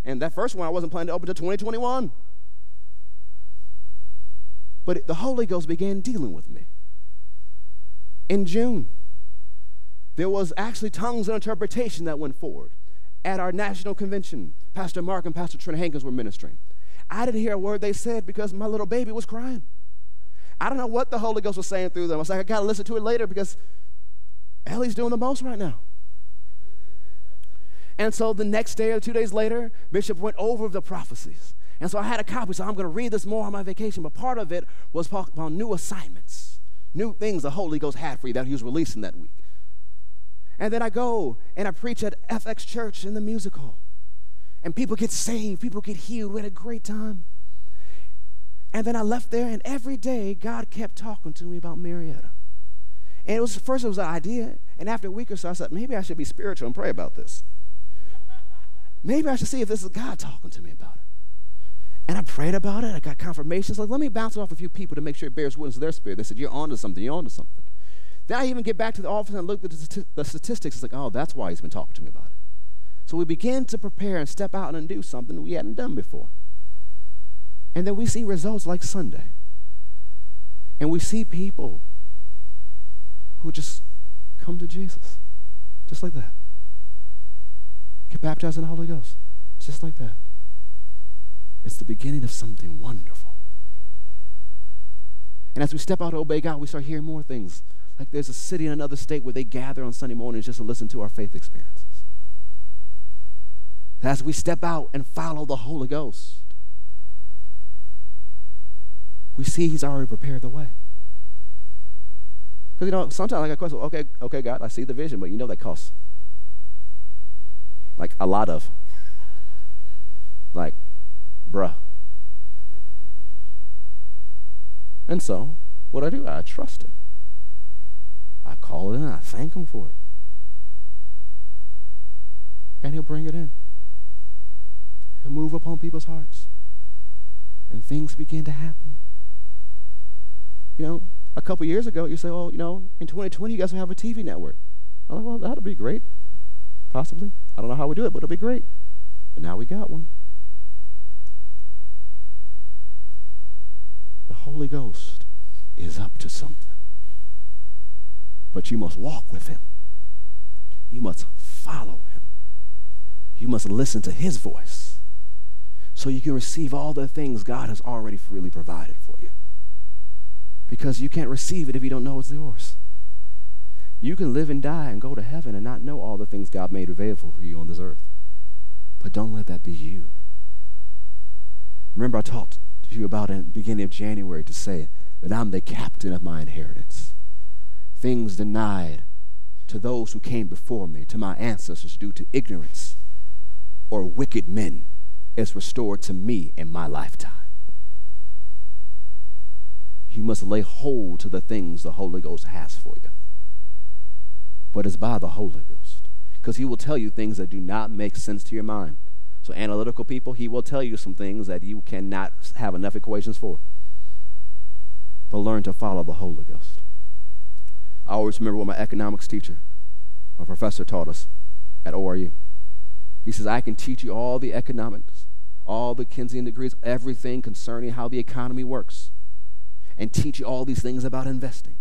And that first one I wasn't planning to open until 2021. But it, the Holy Ghost began dealing with me in June. There was actually tongues and interpretation that went forward at our national convention. Pastor Mark and Pastor Trent Hankins were ministering. I didn't hear a word they said because my little baby was crying. I don't know what the Holy Ghost was saying through them. I was like, I got to listen to it later because Ellie's doing the most right now. And so the next day or two days later, Bishop went over the prophecies. And so I had a copy, so I'm going to read this more on my vacation. But part of it was about new assignments, new things the Holy Ghost had for you that He was releasing that week. And then I go and I preach at FX Church in the musical. And people get saved, people get healed. We had a great time. And then I left there, and every day God kept talking to me about Marietta. And it was first it was an idea, and after a week or so, I said, maybe I should be spiritual and pray about this. maybe I should see if this is God talking to me about it. And I prayed about it. I got confirmations. Like, let me bounce it off a few people to make sure it bears witness to their spirit. They said, You're onto something. You're onto something. Then I even get back to the office and look at the statistics. It's like, oh, that's why he's been talking to me about it. So we begin to prepare and step out and do something we hadn't done before. And then we see results like Sunday. And we see people who just come to Jesus, just like that. Get baptized in the Holy Ghost, just like that. It's the beginning of something wonderful. And as we step out to obey God, we start hearing more things. Like there's a city in another state where they gather on Sunday mornings just to listen to our faith experiences. As we step out and follow the Holy Ghost, we see He's already prepared the way. Because, you know, sometimes I got questions, okay, okay, God, I see the vision, but you know that costs. Like a lot of. Like, bruh. And so, what I do, I trust Him. I call it in, I thank Him for it. And He'll bring it in. He'll move upon people's hearts. And things begin to happen. You know, a couple years ago, you say, oh, you know, in 2020, you guys will have a TV network. I'm like, well, that'll be great. Possibly. I don't know how we do it, but it'll be great. But now we got one. Holy Ghost is up to something. But you must walk with him. You must follow him. You must listen to his voice so you can receive all the things God has already freely provided for you because you can't receive it if you don't know it's yours. You can live and die and go to heaven and not know all the things God made available for you on this earth. But don't let that be you. Remember, I talked to you about in the beginning of January to say that I'm the captain of my inheritance. Things denied to those who came before me, to my ancestors, due to ignorance or wicked men, is restored to me in my lifetime you must lay hold to the things the Holy Ghost has for you. But it's by the Holy Ghost. Because he will tell you things that do not make sense to your mind. So, analytical people, he will tell you some things that you cannot have enough equations for. But learn to follow the Holy Ghost. I always remember what my economics teacher, my professor, taught us at ORU. He says, I can teach you all the economics, all the Keynesian degrees, everything concerning how the economy works and teach you all these things about investing.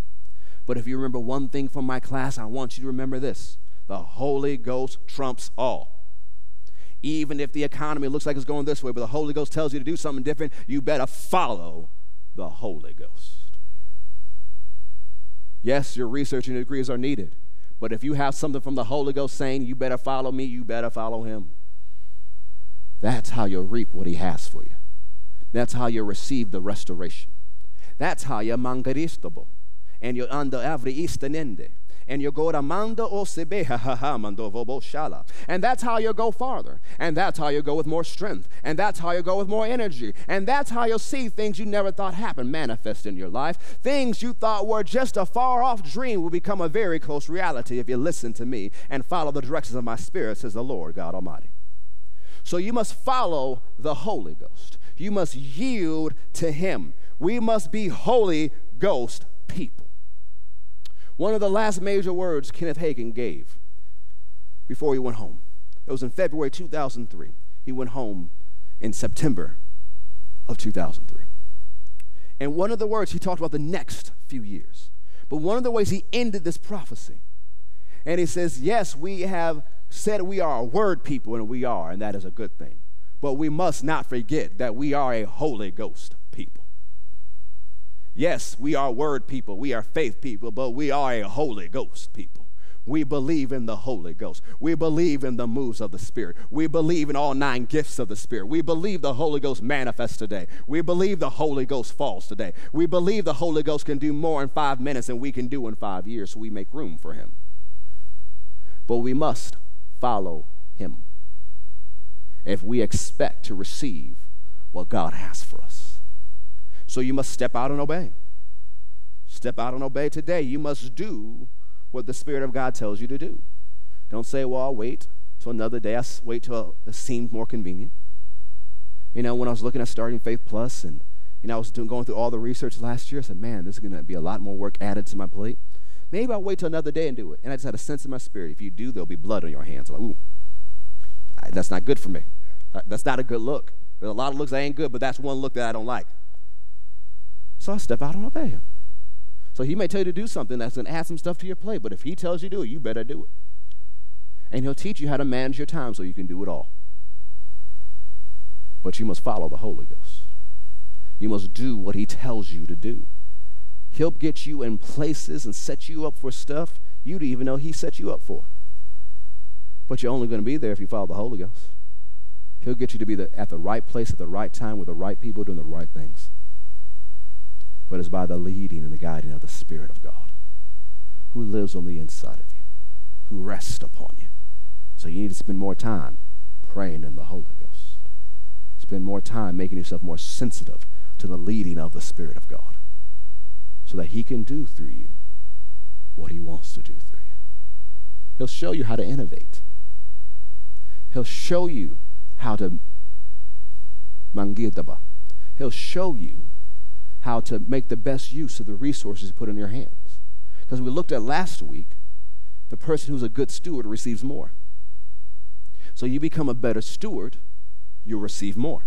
But if you remember one thing from my class, I want you to remember this the Holy Ghost trumps all. Even if the economy looks like it's going this way, but the Holy Ghost tells you to do something different, you better follow the Holy Ghost. Yes, your research and degrees are needed, but if you have something from the Holy Ghost saying, you better follow me, you better follow him. That's how you'll reap what he has for you. That's how you'll receive the restoration. That's how you're mangaristable. And you're under every istanende. And you go to manda o sebeha mando shala. And that's how you go farther. And that's how you go with more strength. And that's how you go with more energy. And that's how you'll see things you never thought happened manifest in your life. Things you thought were just a far off dream will become a very close reality if you listen to me and follow the directions of my spirit, says the Lord God Almighty. So you must follow the Holy Ghost. You must yield to Him. We must be Holy Ghost people. One of the last major words Kenneth Hagin gave before he went home. It was in February 2003. He went home in September of 2003. And one of the words he talked about the next few years. But one of the ways he ended this prophecy, and he says, Yes, we have said we are a word people, and we are, and that is a good thing. But we must not forget that we are a Holy Ghost. Yes, we are word people, we are faith people, but we are a Holy Ghost people. We believe in the Holy Ghost. We believe in the moves of the Spirit. We believe in all nine gifts of the Spirit. We believe the Holy Ghost manifests today. We believe the Holy Ghost falls today. We believe the Holy Ghost can do more in five minutes than we can do in five years, so we make room for Him. But we must follow Him if we expect to receive what God has for us. So you must step out and obey. Step out and obey today. You must do what the Spirit of God tells you to do. Don't say, well, I'll wait till another day. I'll wait till it seems more convenient. You know, when I was looking at starting Faith Plus and, you know, I was doing, going through all the research last year, I said, man, this is going to be a lot more work added to my plate. Maybe I'll wait till another day and do it. And I just had a sense in my spirit. If you do, there'll be blood on your hands. I'm like, ooh, that's not good for me. That's not a good look. There's a lot of looks that ain't good, but that's one look that I don't like. So I step out and obey him. So he may tell you to do something that's going to add some stuff to your plate, but if he tells you to do it, you better do it. And he'll teach you how to manage your time so you can do it all. But you must follow the Holy Ghost. You must do what he tells you to do. He'll get you in places and set you up for stuff you don't even know he set you up for. But you're only going to be there if you follow the Holy Ghost. He'll get you to be the, at the right place at the right time with the right people doing the right things but it's by the leading and the guiding of the Spirit of God who lives on the inside of you, who rests upon you. So you need to spend more time praying in the Holy Ghost. Spend more time making yourself more sensitive to the leading of the Spirit of God so that He can do through you what He wants to do through you. He'll show you how to innovate. He'll show you how to mangidaba. He'll show you how to make the best use of the resources put in your hands. Because we looked at last week, the person who's a good steward receives more. So you become a better steward, you'll receive more.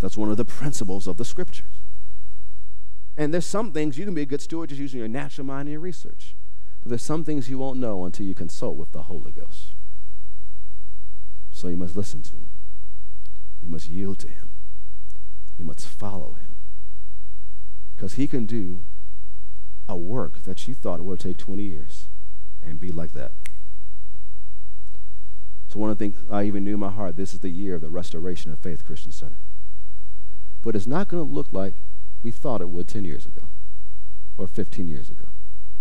That's one of the principles of the scriptures. And there's some things you can be a good steward just using your natural mind and your research. But there's some things you won't know until you consult with the Holy Ghost. So you must listen to him. You must yield to him. You must follow him. Because he can do a work that you thought it would take 20 years and be like that. So one of the things I even knew in my heart, this is the year of the restoration of Faith Christian Center. But it's not going to look like we thought it would 10 years ago, or 15 years ago,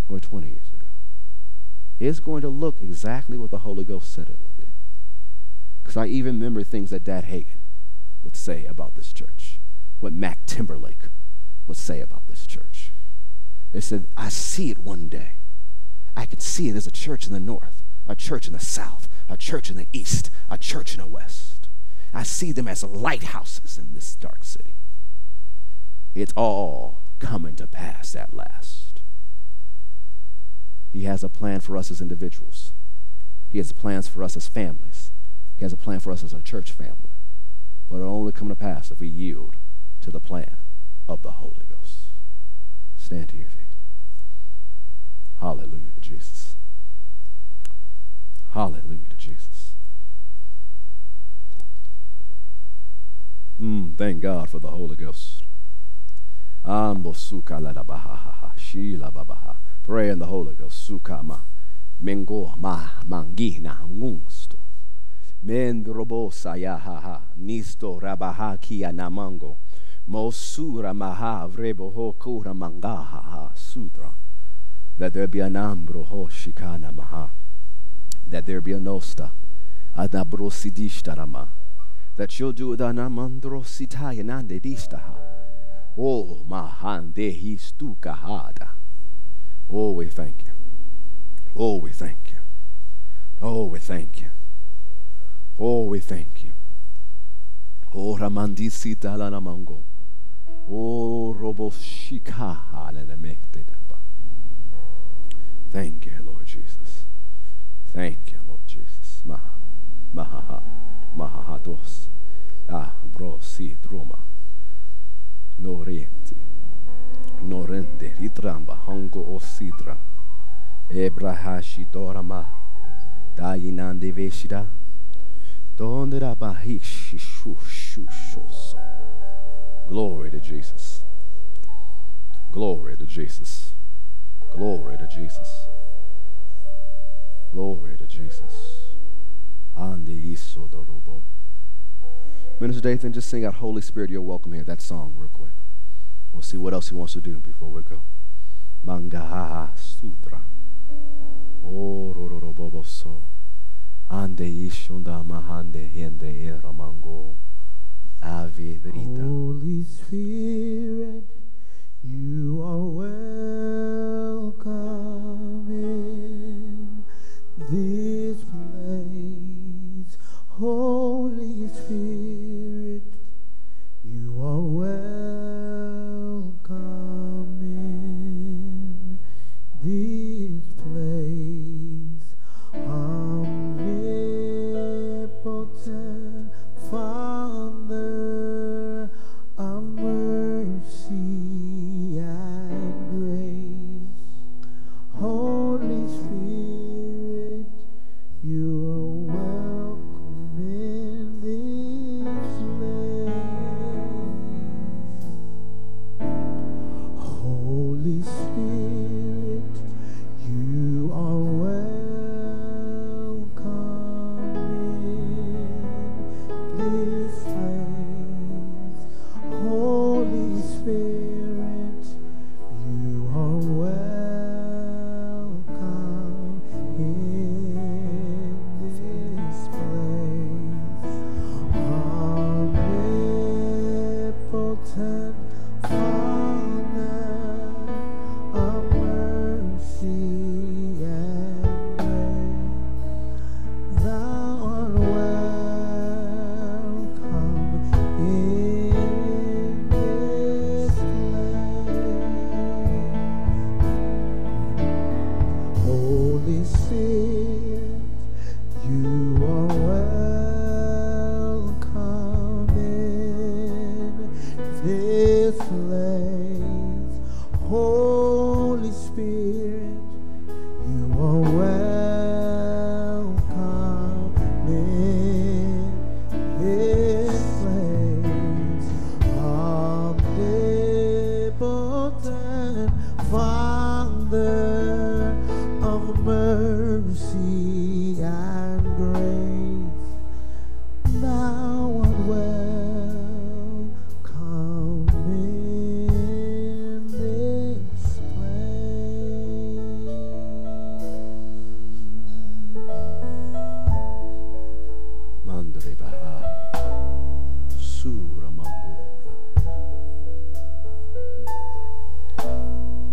or 20 years ago. It's going to look exactly what the Holy Ghost said it would be. Because I even remember things that Dad Hagin would say about this church, what Mack Timberlake would say about this church. They said, I see it one day. I can see it as a church in the north, a church in the south, a church in the east, a church in the west. I see them as lighthouses in this dark city. It's all coming to pass at last. He has a plan for us as individuals. He has plans for us as families. He has a plan for us as a church family. But it'll only come to pass if we yield to the plan of the Holy Ghost. Stand to your feet. Hallelujah to Jesus. Hallelujah to Jesus. Mm, thank God for the Holy Ghost. Pray in the Holy Ghost. Sukama. Mengo ma mangina ngungsto. Mendrobo sayaha nisto rabaha kia namango. Mosura maha vrebo ho kura mangaha ha sudra. That there be an ambro ho shikana maha. That there be a nosta. Sidishtarama. That you'll do the namandro sitayanande distaha. Oh mahande histukahada. Oh, we thank you. Oh, we thank you. Oh, we thank you. Oh, we thank you. Oh, ramandisita la namango. Oh, roboshika Thank you, Lord Jesus. Thank you, Lord Jesus. Maha, maha, maha. Ah, droma. Ritramba, hango o sidra. Ebrahashi dorama. Veshida. Glory to Jesus. Glory to Jesus. Glory to Jesus. Glory to Jesus. Minister Dathan, just sing out Holy Spirit, you're welcome here. That song, real quick. We'll see what else he wants to do before we go. Mangaha Sutra. Oh, Roroboboso. Ande ishunda mahande hende eramango. Ave. Holy Spirit, you are welcome in this place. Holy Spirit,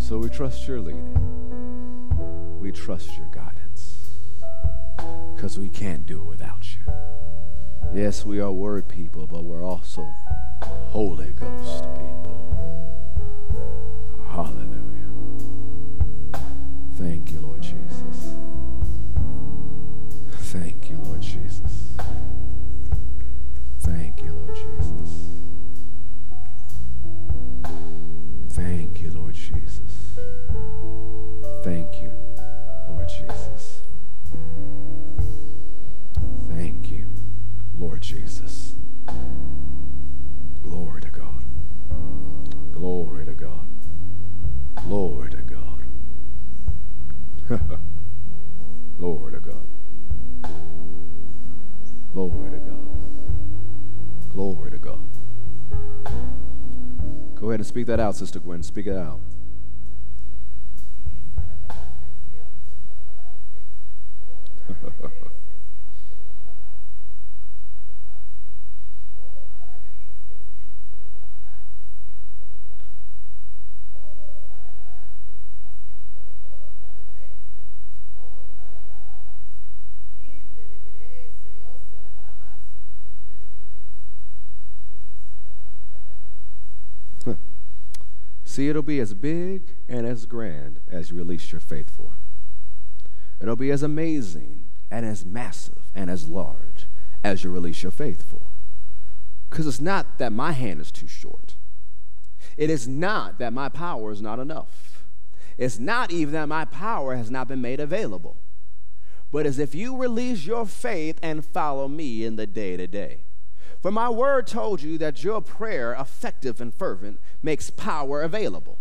So we trust your leading. We trust your guidance. Because we can't do it without you. Yes, we are word people, but we're also Holy Ghost people. Speak that out, Sister Gwen. Speak it out. See, it'll be as big and as grand as you release your faith for. It'll be as amazing and as massive and as large as you release your faith for. Because it's not that my hand is too short. It is not that my power is not enough. It's not even that my power has not been made available. but as if you release your faith and follow me in the day to day. For my word told you that your prayer, effective and fervent, makes power available.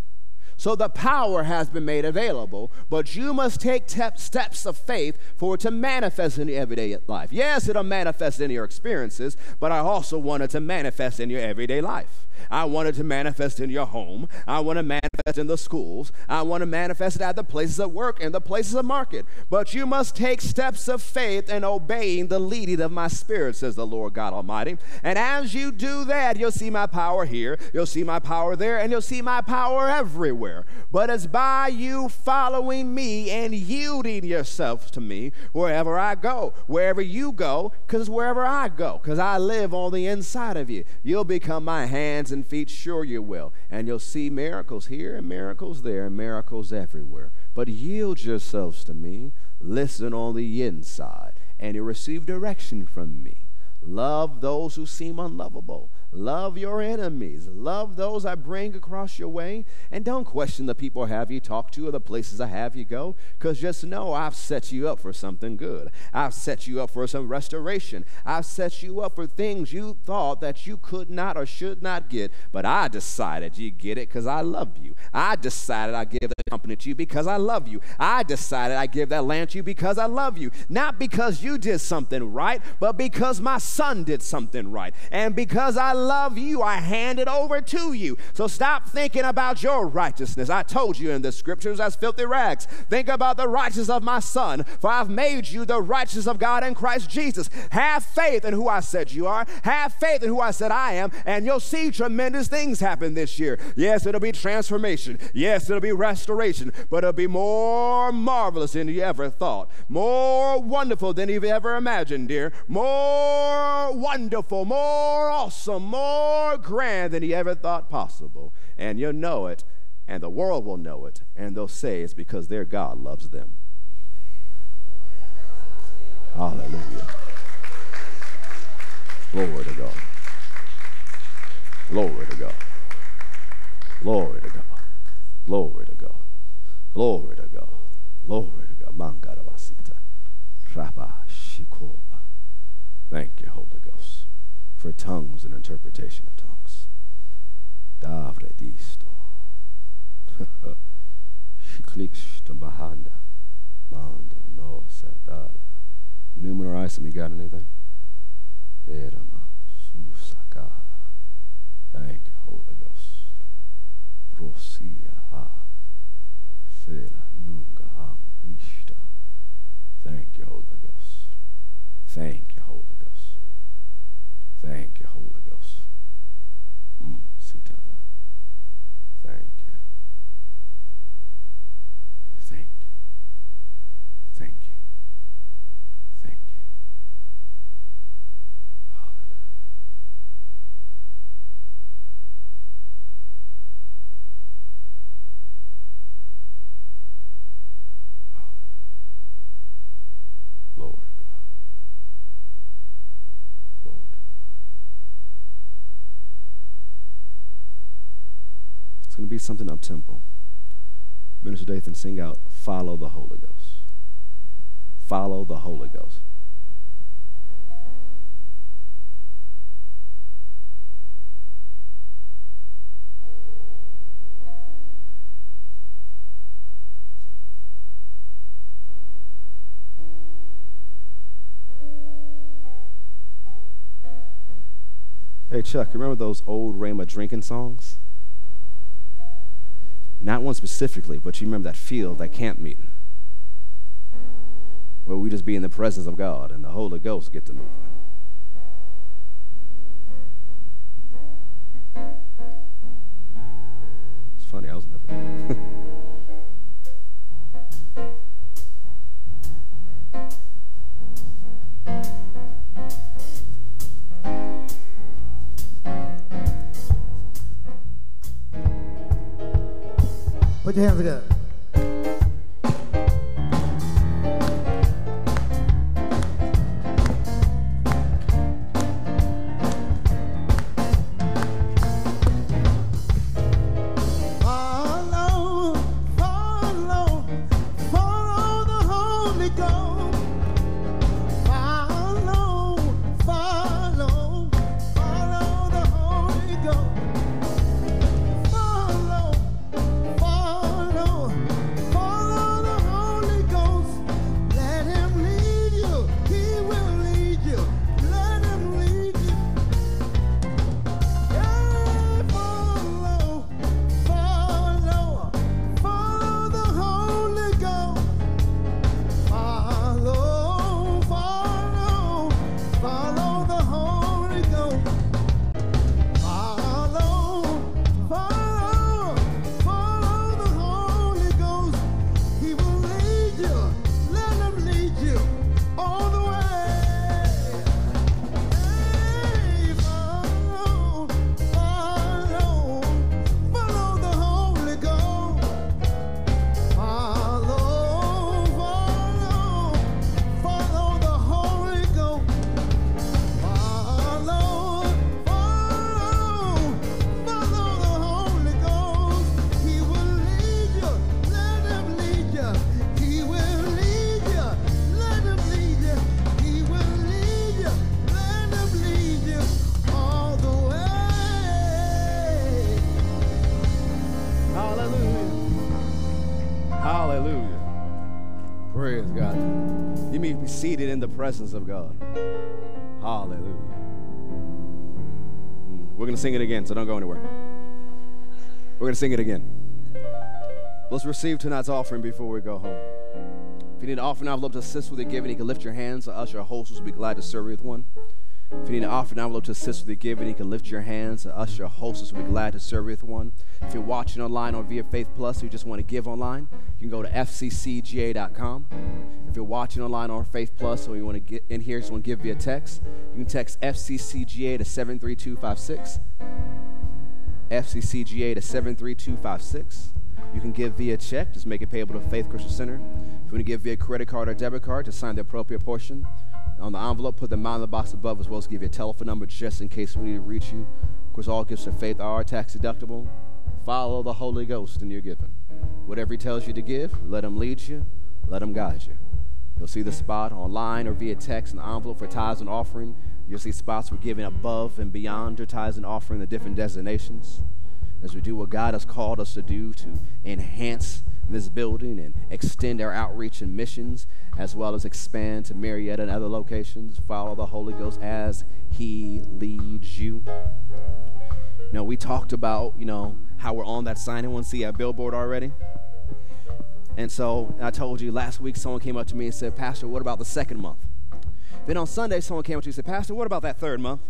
So the power has been made available, but you must take te- steps of faith for it to manifest in your everyday life. Yes, it'll manifest in your experiences, but I also want it to manifest in your everyday life. I want it to manifest in your home. I want to manifest in the schools. I want to manifest it at the places of work and the places of market. But you must take steps of faith and obeying the leading of my spirit, says the Lord God Almighty. And as you do that, you'll see my power here, you'll see my power there, and you'll see my power everywhere. But it's by you following me and yielding yourself to me wherever I go, wherever you go, because wherever I go, because I live on the inside of you. You'll become my hands and feet, sure you will. And you'll see miracles here and miracles there and miracles everywhere. But yield yourselves to me, listen on the inside, and you'll receive direction from me. Love those who seem unlovable. Love your enemies. Love those I bring across your way. And don't question the people I have you talk to or the places I have you go, because just know I've set you up for something good. I've set you up for some restoration. I've set you up for things you thought that you could not or should not get, but I decided you get it because I love you. I decided I give that company to you because I love you. I decided I give that land to you because I love you. Not because you did something right, but because my son did something right. And because I love you, I hand it over to you. So stop thinking about your righteousness. I told you in the scriptures as filthy rags. Think about the righteousness of my son, for I've made you the righteousness of God in Christ Jesus. Have faith in who I said you are. Have faith in who I said I am, and you'll see tremendous things happen this year. Yes, it'll be transformation. Yes, it'll be restoration, but it'll be more marvelous than you ever thought, more wonderful than you've ever imagined, dear, more wonderful, more awesome, more grand than you ever thought possible. And you'll know it, and the world will know it, and they'll say it's because their God loves them. Hallelujah. Glory to God. Glory to God. Glory to God. Glory to God. Glory to God. Mangarabasita. Raba shikoa. Thank you, Holy Ghost, for tongues and interpretation of tongues. Davre disto. Bahanda. Mando no sedala. Numenor Isom, you got anything? Erama Chuck, remember those old Rhema drinking songs? Not one specifically, but you remember that field, that camp meeting, where we just be in the presence of God and the Holy Ghost get to moving. Put your presence of God. Hallelujah. Mm, We're going to sing it again, so don't go anywhere. We're going to sing it again. Let's receive tonight's offering before we go home. If you need an offering envelope to assist with your giving, you can lift your hands. The usher or hostess will be glad to serve you with one. If you need an offering envelope to assist with your giving, you can lift your hands. The usher or hostess will be glad to serve you with one. If you're watching online or via Faith Plus, or you just want to give online, you can go to fccga.com. If you're watching online on Faith Plus or you want to get in here, just want to give via text, you can text FCCGA to 73256. FCCGA to 73256. You can give via check, just make it payable to Faith Christian Center. If you want to give via credit card or debit card, just sign the appropriate portion. On the envelope, put the amount in the box above, as well as give your telephone number just in case we need to reach you. Of course, all gifts of faith are tax deductible. Follow the Holy Ghost in your giving. Whatever He tells you to give, let Him lead you, let Him guide you. You'll see the spot online or via text the envelope for tithes and offering. You'll see spots for giving above and beyond your tithes and offering the different designations. As we do what God has called us to do to enhance this building and extend our outreach and missions, as well as expand to Marietta and other locations, follow the Holy Ghost as He leads you. You know, we talked about, you know, how we're on that sign. Anyone see that billboard already? And so I told you last week someone came up to me and said, Pastor, what about the second month? Then on Sunday, someone came up to me and said, Pastor, what about that third month?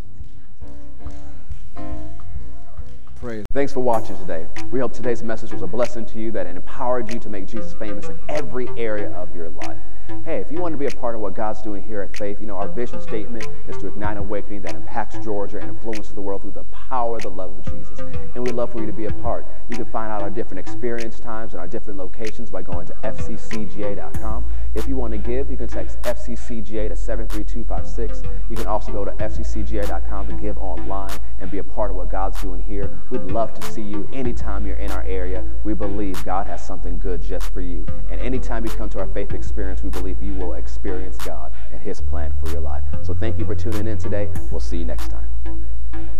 Praise. Thanks for watching today. We hope today's message was a blessing to you that it empowered you to make Jesus famous in every area of your life. Hey, if you want to be a part of what God's doing here at Faith, you know, our vision statement is to ignite awakening that impacts Georgia and influences the world through the power of the love of Jesus. And we'd love for you to be a part. You can find out our different experience times and our different locations by going to fccga.com. If you want to give, you can text FCCGA to 73256. You can also go to fccga.com to give online and be a part of what God's doing here. We'd love to see you anytime you're in our area. We believe God has something good just for you. And anytime you come to our faith experience, we believe you will experience God and His plan for your life. So thank you for tuning in today. We'll see you next time.